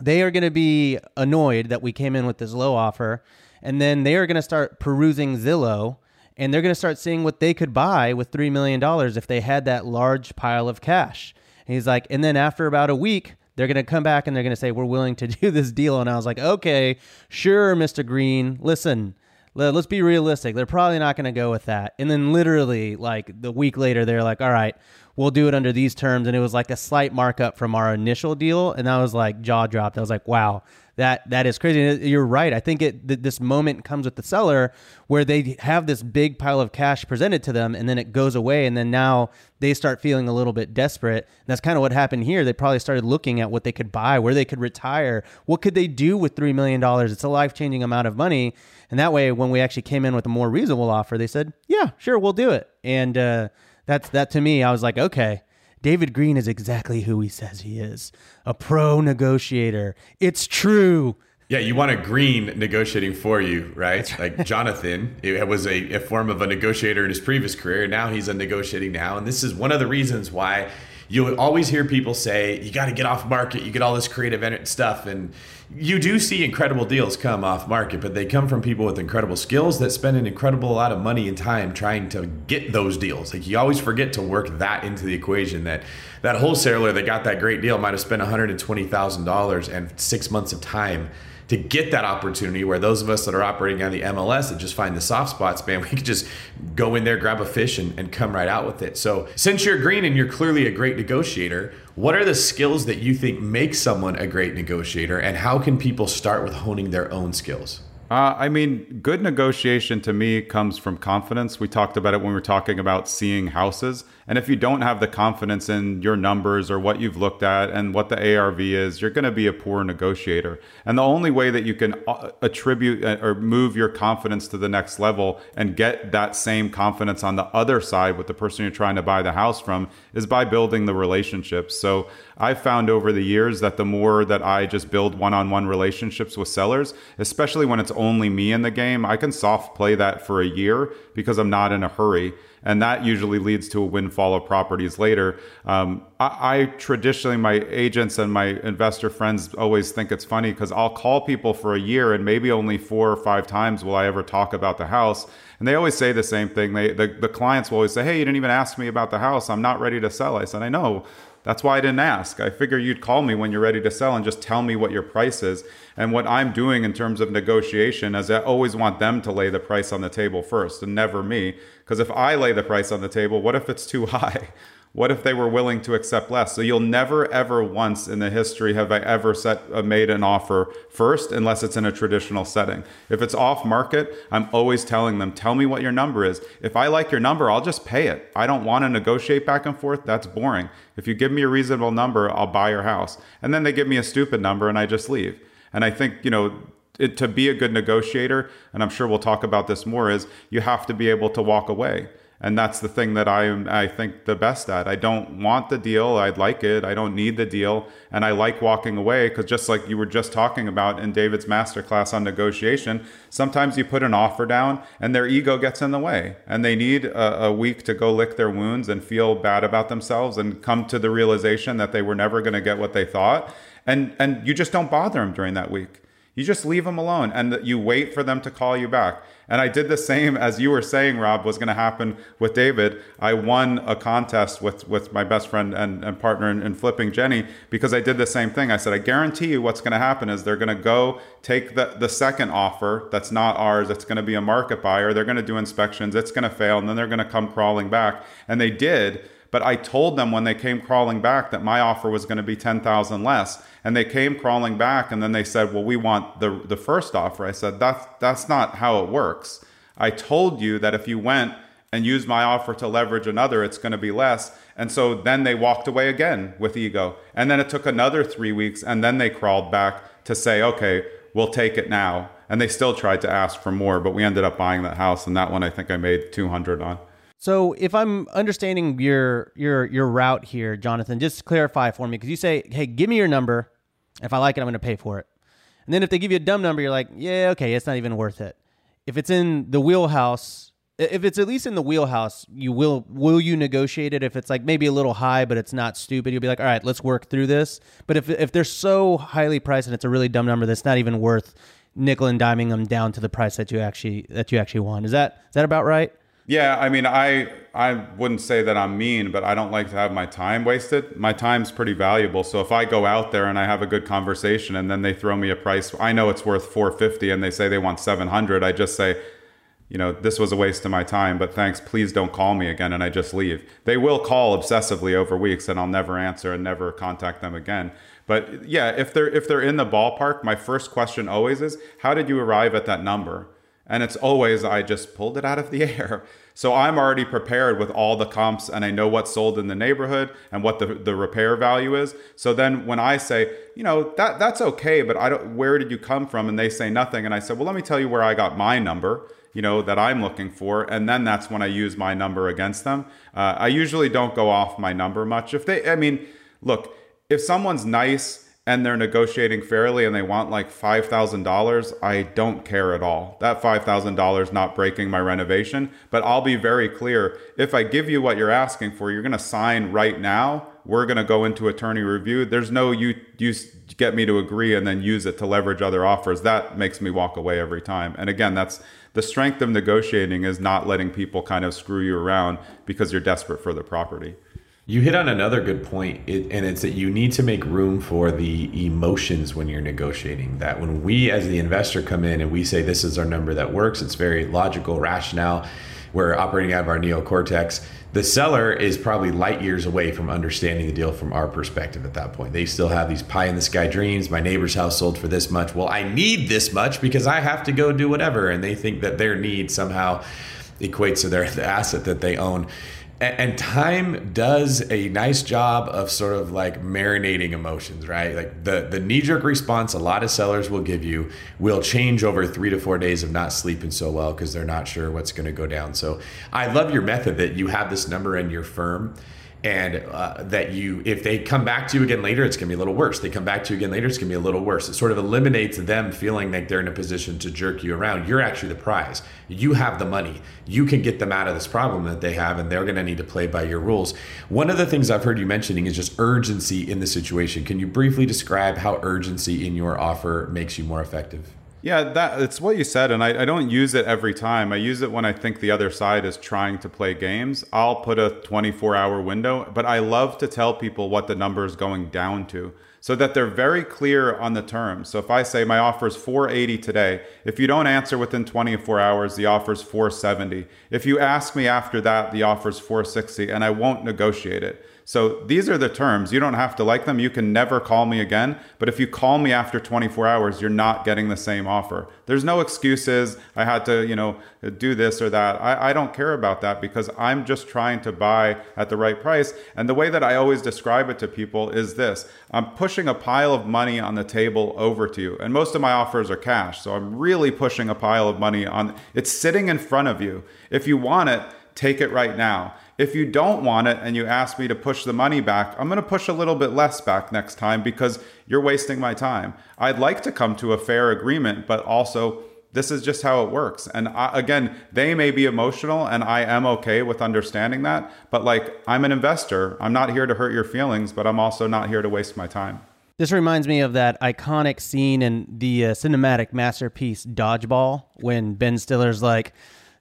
C: They are going to be annoyed that we came in with this low offer, and then they are going to start perusing Zillow. And they're going to start seeing what they could buy with $3 million if they had that large pile of cash. And he's like, and then after about a week, they're going to come back and they're going to say, We're willing to do this deal. And I was like, Okay, sure, Mr. Greene. Listen, let's be realistic. They're probably not going to go with that. And then literally, like the week later, they're like, All right, we'll do it under these terms. And it was like a slight markup from our initial deal. And that was like jaw dropped. I was like, Wow, that that is crazy. You're right. I think it th- this moment comes with the seller where they have this big pile of cash presented to them, and then it goes away, and then now they start feeling a little bit desperate. And that's kind of what happened here. They probably started looking at what they could buy, where they could retire, what could they do with three million dollars. It's a life changing amount of money, and that way, when we actually came in with a more reasonable offer, they said, "Yeah, sure, we'll do it." And uh, that's that to me. I was like, okay David Greene is exactly who he says he is a pro negotiator. It's true.
A: Yeah, you want a Greene negotiating for you, right? Like Jonathan, it was a, a form of a negotiator in his previous career. Now he's a negotiating now. And this is one of the reasons why you always hear people say you got to get off market you get all this creative stuff and you do see incredible deals come off market but they come from people with incredible skills that spend an incredible lot of money and time trying to get those deals. Like you always forget to work that into the equation that that wholesaler that got that great deal might have spent $120000 and six months of time to get that opportunity where those of us that are operating on the MLS that just find the soft spots, man, we could just go in there, grab a fish, and, and come right out with it. So, since you're Greene and you're clearly a great negotiator, what are the skills that you think make someone a great negotiator, and how can people start with honing their own skills?
B: Uh, I mean, good negotiation to me comes from confidence. We talked about it when we were talking about seeing houses. And if you don't have the confidence in your numbers or what you've looked at and what the ARV is, you're going to be a poor negotiator. And the only way that you can uh, attribute uh, or move your confidence to the next level and get that same confidence on the other side with the person you're trying to buy the house from is by building the relationships. So I've found over the years that the more that I just build one on one relationships with sellers, especially when it's only me in the game, I can soft play that for a year because I'm not in a hurry and that usually leads to a windfall of properties later. Um, I, I, traditionally, my agents and my investor friends always think it's funny because I'll call people for a year and maybe only four or five times will I ever talk about the house. And they always say the same thing. They, the, the clients will always say, Hey, you didn't even ask me about the house. I'm not ready to sell. I said, I know. That's why I didn't ask. I figure you'd call me when you're ready to sell and just tell me what your price is. And what I'm doing in terms of negotiation is I always want them to lay the price on the table first and never me. Because if I lay the price on the table, what if it's too high? What if they were willing to accept less? So you'll never, ever once in the history have I ever set uh, made an offer first, unless it's in a traditional setting. If it's off market, I'm always telling them, tell me what your number is. If I like your number, I'll just pay it. I don't want to negotiate back and forth. That's boring. If you give me a reasonable number, I'll buy your house. And then they give me a stupid number and I just leave. And I think, you know, it, to be a good negotiator, and I'm sure we'll talk about this more, is you have to be able to walk away and that's the thing that I am I think the best at. I don't want the deal. I'd like it. I don't need the deal, and I like walking away because just like you were just talking about in David's masterclass on negotiation, sometimes you put an offer down and their ego gets in the way, and they need a, a week to go lick their wounds and feel bad about themselves and come to the realization that they were never going to get what they thought, and and you just don't bother them during that week. You just leave them alone and you wait for them to call you back. And I did the same as you were saying, Rob, was going to happen with David. I won a contest with, with my best friend and, and partner in, in, flipping, Jenny, because I did the same thing. I said, I guarantee you what's going to happen is they're going to go take the, the second offer that's not ours. It's going to be a market buyer. They're going to do inspections. It's going to fail. And then they're going to come crawling back. And they did. But I told them when they came crawling back that my offer was going to be 10,000 less. And they came crawling back and then they said, "Well, we want the the first offer." I said, "That's that's not how it works. I told you that if you went and used my offer to leverage another, it's going to be less." And so then they walked away again with ego. And then it took another 3 weeks and then they crawled back to say, "Okay, we'll take it now." And they still tried to ask for more, but we ended up buying that house and that one I think I made 200 on.
C: So if I'm understanding your your your route here, Jonathan, just clarify for me because you say, "Hey, give me your number. If I like it, I'm going to pay for it." And then if they give you a dumb number, you're like, "Yeah, okay, it's not even worth it." If it's in the wheelhouse, if it's at least in the wheelhouse, you will will you negotiate it? If it's like maybe a little high, but it's not stupid, you'll be like, "All right, let's work through this." But if if they're so highly priced and it's a really dumb number that's not even worth nickel and diming them down to the price that you actually that you actually want. Is that is that about right?
B: Yeah, I mean, I I wouldn't say that I'm mean, but I don't like to have my time wasted. My time's pretty valuable, so if I go out there and I have a good conversation, and then they throw me a price, I know it's worth 450, and they say they want 700. I just say, you know, this was a waste of my time, but thanks. Please don't call me again, and I just leave. They will call obsessively over weeks, and I'll never answer and never contact them again. But yeah, if they're if they're in the ballpark, my first question always is, how did you arrive at that number? And it's always, I just pulled it out of the air. So I'm already prepared with all the comps and I know what's sold in the neighborhood and what the, the repair value is. So then when I say, you know, that that's okay, but I don't where did you come from? And they say nothing. And I said, Well, let me tell you where I got my number, you know, that I'm looking for. And then that's when I use my number against them. Uh, I usually don't go off my number much. If they I mean, look, if someone's nice and they're negotiating fairly and they want like $5,000, I don't care at all. That $5,000 not breaking my renovation, but I'll be very clear. If I give you what you're asking for, you're going to sign right now we're going to go into attorney review. There's no you you get me to agree and then use it to leverage other offers. That makes me walk away every time. And again, that's the strength of negotiating is not letting people kind of screw you around because you're desperate for the property.
A: You hit on another good point, and it's that you need to make room for the emotions when you're negotiating. That when we, as the investor, come in and we say this is our number that works, it's very logical, rationale. We're operating out of our neocortex. The seller is probably light years away from understanding the deal from our perspective at that point. They still have these pie in the sky dreams. My neighbor's house sold for this much. Well, I need this much because I have to go do whatever. And they think that their need somehow equates to their the asset that they own and time does a nice job of sort of like marinating emotions right? Like the the knee-jerk response a lot of sellers will give you will change over three to four days of not sleeping so well because they're not sure what's going to go down. So i love your method that you have this number in your firm and uh, that you if they come back to you again later it's going to be a little worse. They come back to you again later it's going to be a little worse. It sort of eliminates them feeling like they're in a position to jerk you around. You're actually the prize. You have the money. You can get them out of this problem that they have and they're going to need to play by your rules. One of the things i've heard you mentioning is just urgency in the situation. Can you briefly describe how urgency in your offer makes you more effective
B: yeah, that it's what you said, and I, I, don't use it every time. I use it when I think the other side is trying to play games. I'll put a 24 hour window, but I love to tell people what the number is going down to so that they're very clear on the terms. So if I say my offer is 480 today, if you don't answer within 24 hours, the offer is 470. If you ask me after that, the offer is 460, and I won't negotiate it. So these are the terms. You don't have to like them. You can never call me again. But if you call me after 24 hours, you're not getting the same offer. There's no excuses. I had to, you know, do this or that. I, I don't care about that because I'm just trying to buy at the right price. And the way that I always describe it to people is this I'm pushing a pile of money on the table over to you. And most of my offers are cash. So I'm really pushing a pile of money on it's sitting in front of you. If you want it, take it right now. If you don't want it and you ask me to push the money back, I'm going to push a little bit less back next time because you're wasting my time. I'd like to come to a fair agreement, but also this is just how it works. And I, again, they may be emotional and I am okay with understanding that, but like I'm an investor. I'm not here to hurt your feelings, but I'm also not here to waste my time.
C: This reminds me of that iconic scene in the uh, cinematic masterpiece Dodgeball when Ben Stiller's like,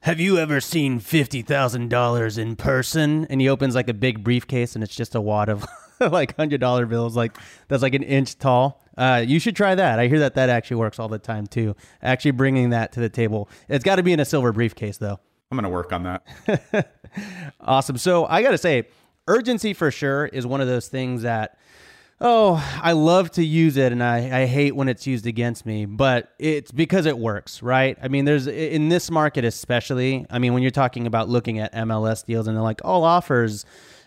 C: have you ever seen $50,000 in person? And he opens like a big briefcase and it's just a wad of like $100 bills, like that's like an inch tall. Uh, you should try that. I hear that that actually works all the time too. Actually bringing that to the table. It's got to be in a silver briefcase though.
B: I'm going to work on that.
C: awesome. So I got to say, urgency for sure is one of those things that Oh, I love to use it and I, I hate when it's used against me, but it's because it works, right? I mean, there's in this market especially, I mean, when you're talking about looking at MLS deals and they're like, all offers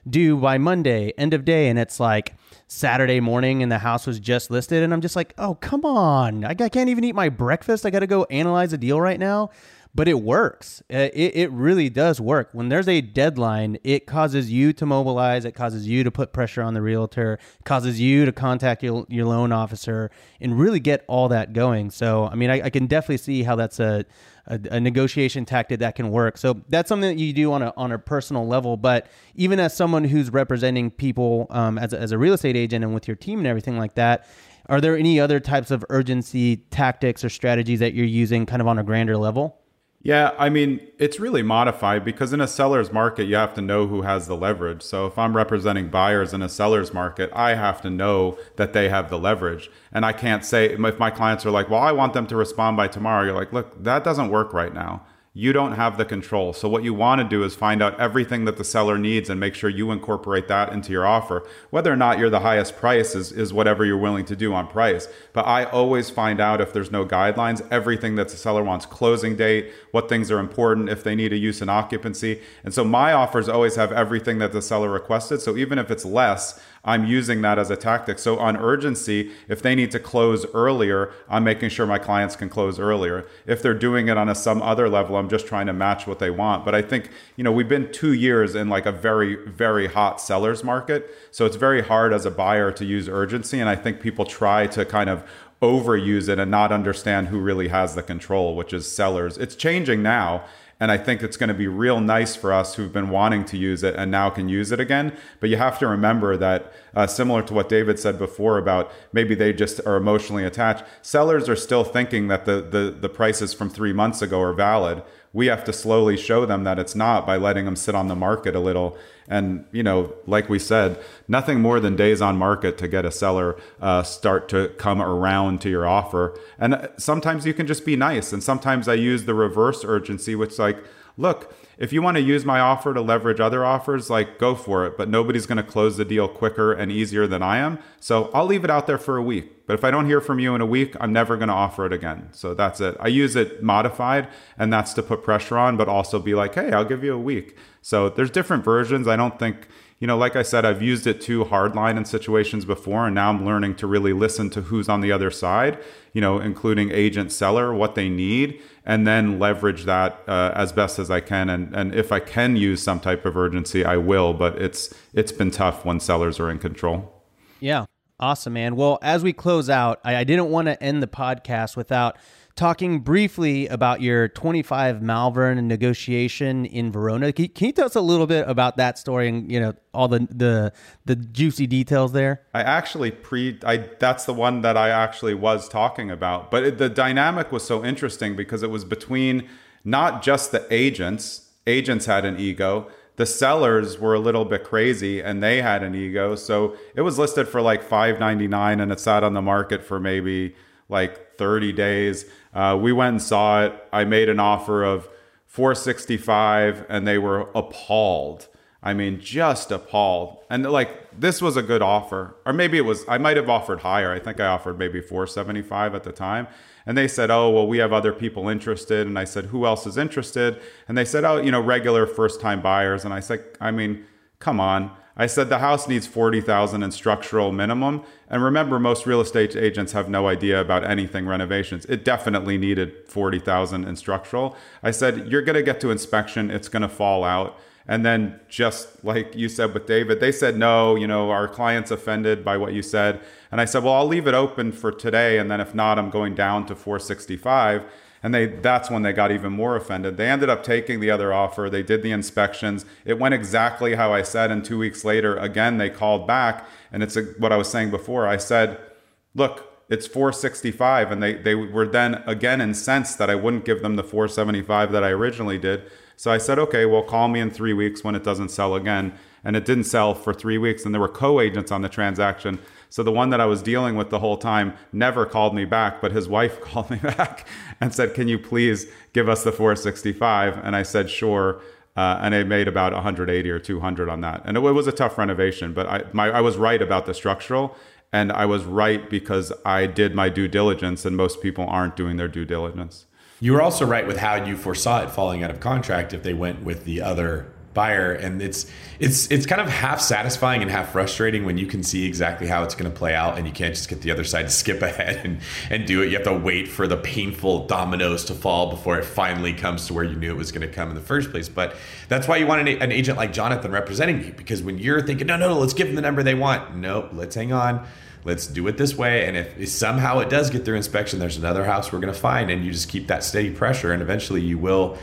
C: due by Monday, end of day, and it's like Saturday morning and the house was just listed, and I'm just like, oh, come on. I, I can't even eat my breakfast. I got to go analyze a deal right now but it works. Uh, it, it really does work. When there's a deadline, it causes you to mobilize, it causes you to put pressure on the realtor, causes you to contact your, your loan officer and really get all that going. So, I mean, I, I can definitely see how that's a, a, a, negotiation tactic that can work. So that's something that you do on a, on a personal level. But even as someone who's representing people um, as, as a real estate agent and with your team and everything like that, are there any other types of urgency tactics or strategies that you're using kind of on a grander level?
B: Yeah, I mean, it's really modified because in a seller's market, you have to know who has the leverage. So if I'm representing buyers in a seller's market, I have to know that they have the leverage. And I can't say, if my clients are like, well, I want them to respond by tomorrow, you're like, look, that doesn't work right now you don't have the control. So, what you want to do is find out everything that the seller needs and make sure you incorporate that into your offer. Whether or not you're the highest price is, is whatever you're willing to do on price. But I always find out if there's no guidelines, everything that the seller wants closing date, what things are important, if they need a use and occupancy. And so, my offers always have everything that the seller requested. So, even if it's less, I'm using that as a tactic. So on urgency, if they need to close earlier, I'm making sure my clients can close earlier. If they're doing it on a some other level, I'm just trying to match what they want. But I think, you know, we've been 2 years in like a very very hot sellers market. So it's very hard as a buyer to use urgency and I think people try to kind of overuse it and not understand who really has the control, which is sellers. It's changing now And I think it's going to be real nice for us who've been wanting to use it and now can use it again. But you have to remember that, uh, similar to what David said before about maybe they just are emotionally attached, sellers are still thinking that the, the, the prices from three months ago are valid. We have to slowly show them that it's not by letting them sit on the market a little. And, you know, like we said, nothing more than days on market to get a seller uh, start to come around to your offer. And uh, sometimes you can just be nice. And sometimes I use the reverse urgency, which, like, look, if you want to use my offer to leverage other offers, like go for it. But nobody's going to close the deal quicker and easier than I am. So I'll leave it out there for a week. But if I don't hear from you in a week, I'm never going to offer it again. So that's it. I use it modified, and that's to put pressure on, but also be like, hey, I'll give you a week. So there's different versions. I don't think, you know, like I said, I've used it too hardline in situations before, and now I'm learning to really listen to who's on the other side, you know, including agent, seller, what they need, and then leverage that uh, as best as I can. And and if I can use some type of urgency, I will. But it's it's been tough when sellers are in control.
C: Yeah. Awesome, man. Well, as we close out, I, I didn't want to end the podcast without talking briefly about your 25 Malvern negotiation in Verona. Can, can, you tell us a little bit about that story and you know all the the the juicy details there?
B: I actually pre I that's the one that I actually was talking about, but it, the dynamic was so interesting because it was between not just the agents. Agents had an ego. The sellers were a little bit crazy and they had an ego. So it was listed for like 5.99 and it sat on the market for maybe like 30 days. Uh, we went and saw it. I made an offer of 465 and they were appalled. I mean, just appalled. And like, this was a good offer. Or maybe it was, I might have offered higher. I think I offered maybe 475 at the time. And they said, oh, well, we have other people interested. And I said, who else is interested? And they said, oh, you know, regular first time buyers. And I said, I mean, come on. I said the house needs 40,000 in structural minimum. And remember, most real estate agents have no idea about anything renovations. It definitely needed 40,000 in structural. I said, you're going to get to inspection, it's going to fall out. And then, just like you said with David, they said, no, you know, our client's offended by what you said. And I said, well, I'll leave it open for today. And then if not, I'm going down to 465 and they that's when they got even more offended. They ended up taking the other offer. They did the inspections. It went exactly how I said and 2 weeks later again they called back and it's a, what I was saying before. I said, "Look, it's 465 and they they were then again incensed that I wouldn't give them the 475 that I originally did. So I said, "Okay, well call me in 3 weeks when it doesn't sell again." And it didn't sell for 3 weeks and there were co-agents on the transaction. So the one that I was dealing with the whole time never called me back, but his wife called me back and said, "Can you please give us the 465?" And I said, "Sure." Uh, and I made about 180 or 200 on that, and it, it was a tough renovation. But I, my, I was right about the structural, and I was right because I did my due diligence, and most people aren't doing their due diligence.
A: You were also right with how you foresaw it falling out of contract if they went with the other buyer and it's it's it's kind of half satisfying and half frustrating when you can see exactly how it's going to play out and you can't just get the other side to skip ahead and and do it. You have to wait for the painful dominoes to fall before it finally comes to where you knew it was going to come in the first place. But that's why you want an, an agent like Jonathan representing you because when you're thinking no no no let's give them the number they want nope let's hang on let's do it this way and if, if somehow it does get through inspection there's another house we're going to find and you just keep that steady pressure and eventually you will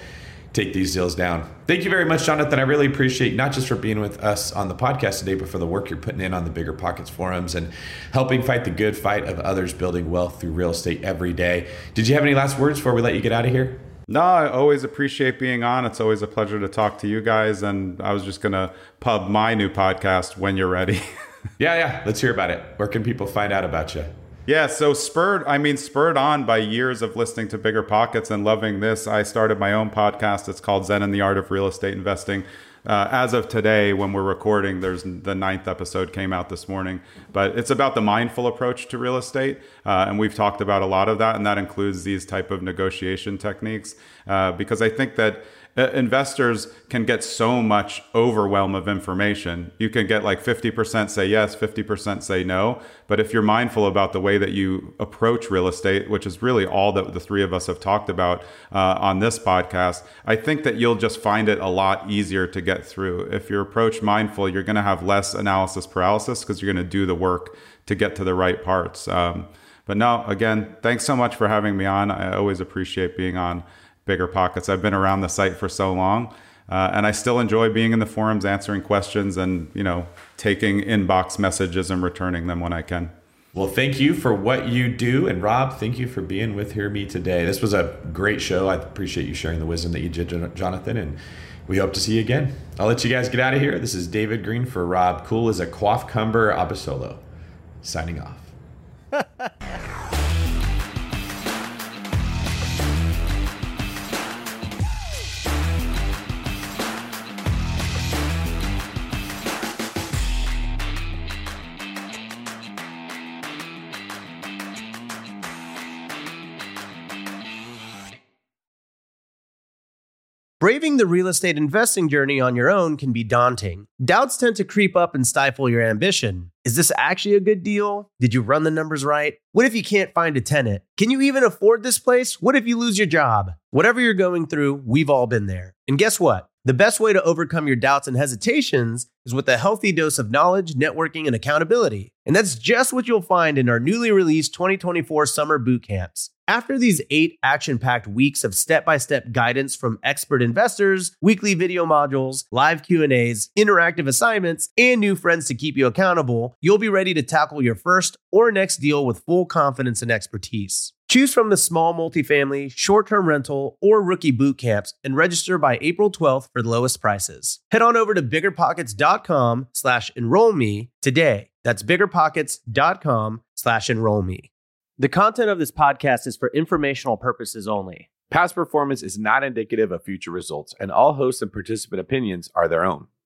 A: take these deals down. Thank you very much, Jonathan. I really appreciate not just for being with us on the podcast today, but for the work you're putting in on the BiggerPockets forums and helping fight the good fight of others building wealth through real estate every day. Did you have any last words before we let you get out of here?
B: No, I always appreciate being on. It's always a pleasure to talk to you guys. And I was just going to pub my new podcast when you're ready.
A: yeah, yeah. Let's hear about it. Where can people find out about you?
B: Yeah, so spurred, I mean, spurred on by years of listening to BiggerPockets and loving this, I started my own podcast. It's called Zen and the Art of Real Estate Investing. Uh, as of today, when we're recording, there's the ninth episode came out this morning. But it's about the mindful approach to real estate, uh, and we've talked about a lot of that, and that includes these type of negotiation techniques. Uh, because I think that uh, investors can get so much overwhelm of information. You can get like 50% say yes, 50% say no. But if you're mindful about the way that you approach real estate, which is really all that the three of us have talked about uh, on this podcast, I think that you'll just find it a lot easier to get through. If you approach mindful, you're going to have less analysis paralysis because you're going to do the work to get to the right parts. Um, but no, again, thanks so much for having me on. I always appreciate being on. BiggerPockets. I've been around the site for so long. Uh, and I still enjoy being in the forums, answering questions, and you know, taking inbox messages and returning them when I can.
A: Well, thank you for what you do, and Rob, thank you for being with Hear Me today. This was a great show. I appreciate you sharing the wisdom that you did, Jonathan, and we hope to see you again. I'll let you guys get out of here. This is David Greene for Rob Cool as a Quaff Cumber Abasolo, signing off.
C: Braving the real estate investing journey on your own can be daunting. Doubts tend to creep up and stifle your ambition. Is this actually a good deal? Did you run the numbers right? What if you can't find a tenant? Can you even afford this place? What if you lose your job? Whatever you're going through, we've all been there. And guess what? The best way to overcome your doubts and hesitations is with a healthy dose of knowledge, networking, and accountability. And that's just what you'll find in our newly released 2024 summer boot camps. After these eight action packed weeks of step by step guidance from expert investors, weekly video modules, live Q&As, interactive assignments, and new friends to keep you accountable, you'll be ready to tackle your first or next deal with full confidence and expertise. Choose from the small multifamily, short term rental, or rookie boot camps and register by April 12th for the lowest prices. Head on over to biggerpockets.com slash enroll me today. That's biggerpockets.com slash enroll me. The content of this podcast is for informational purposes only.
A: Past performance is not indicative of future results, and all hosts and participant opinions are their own.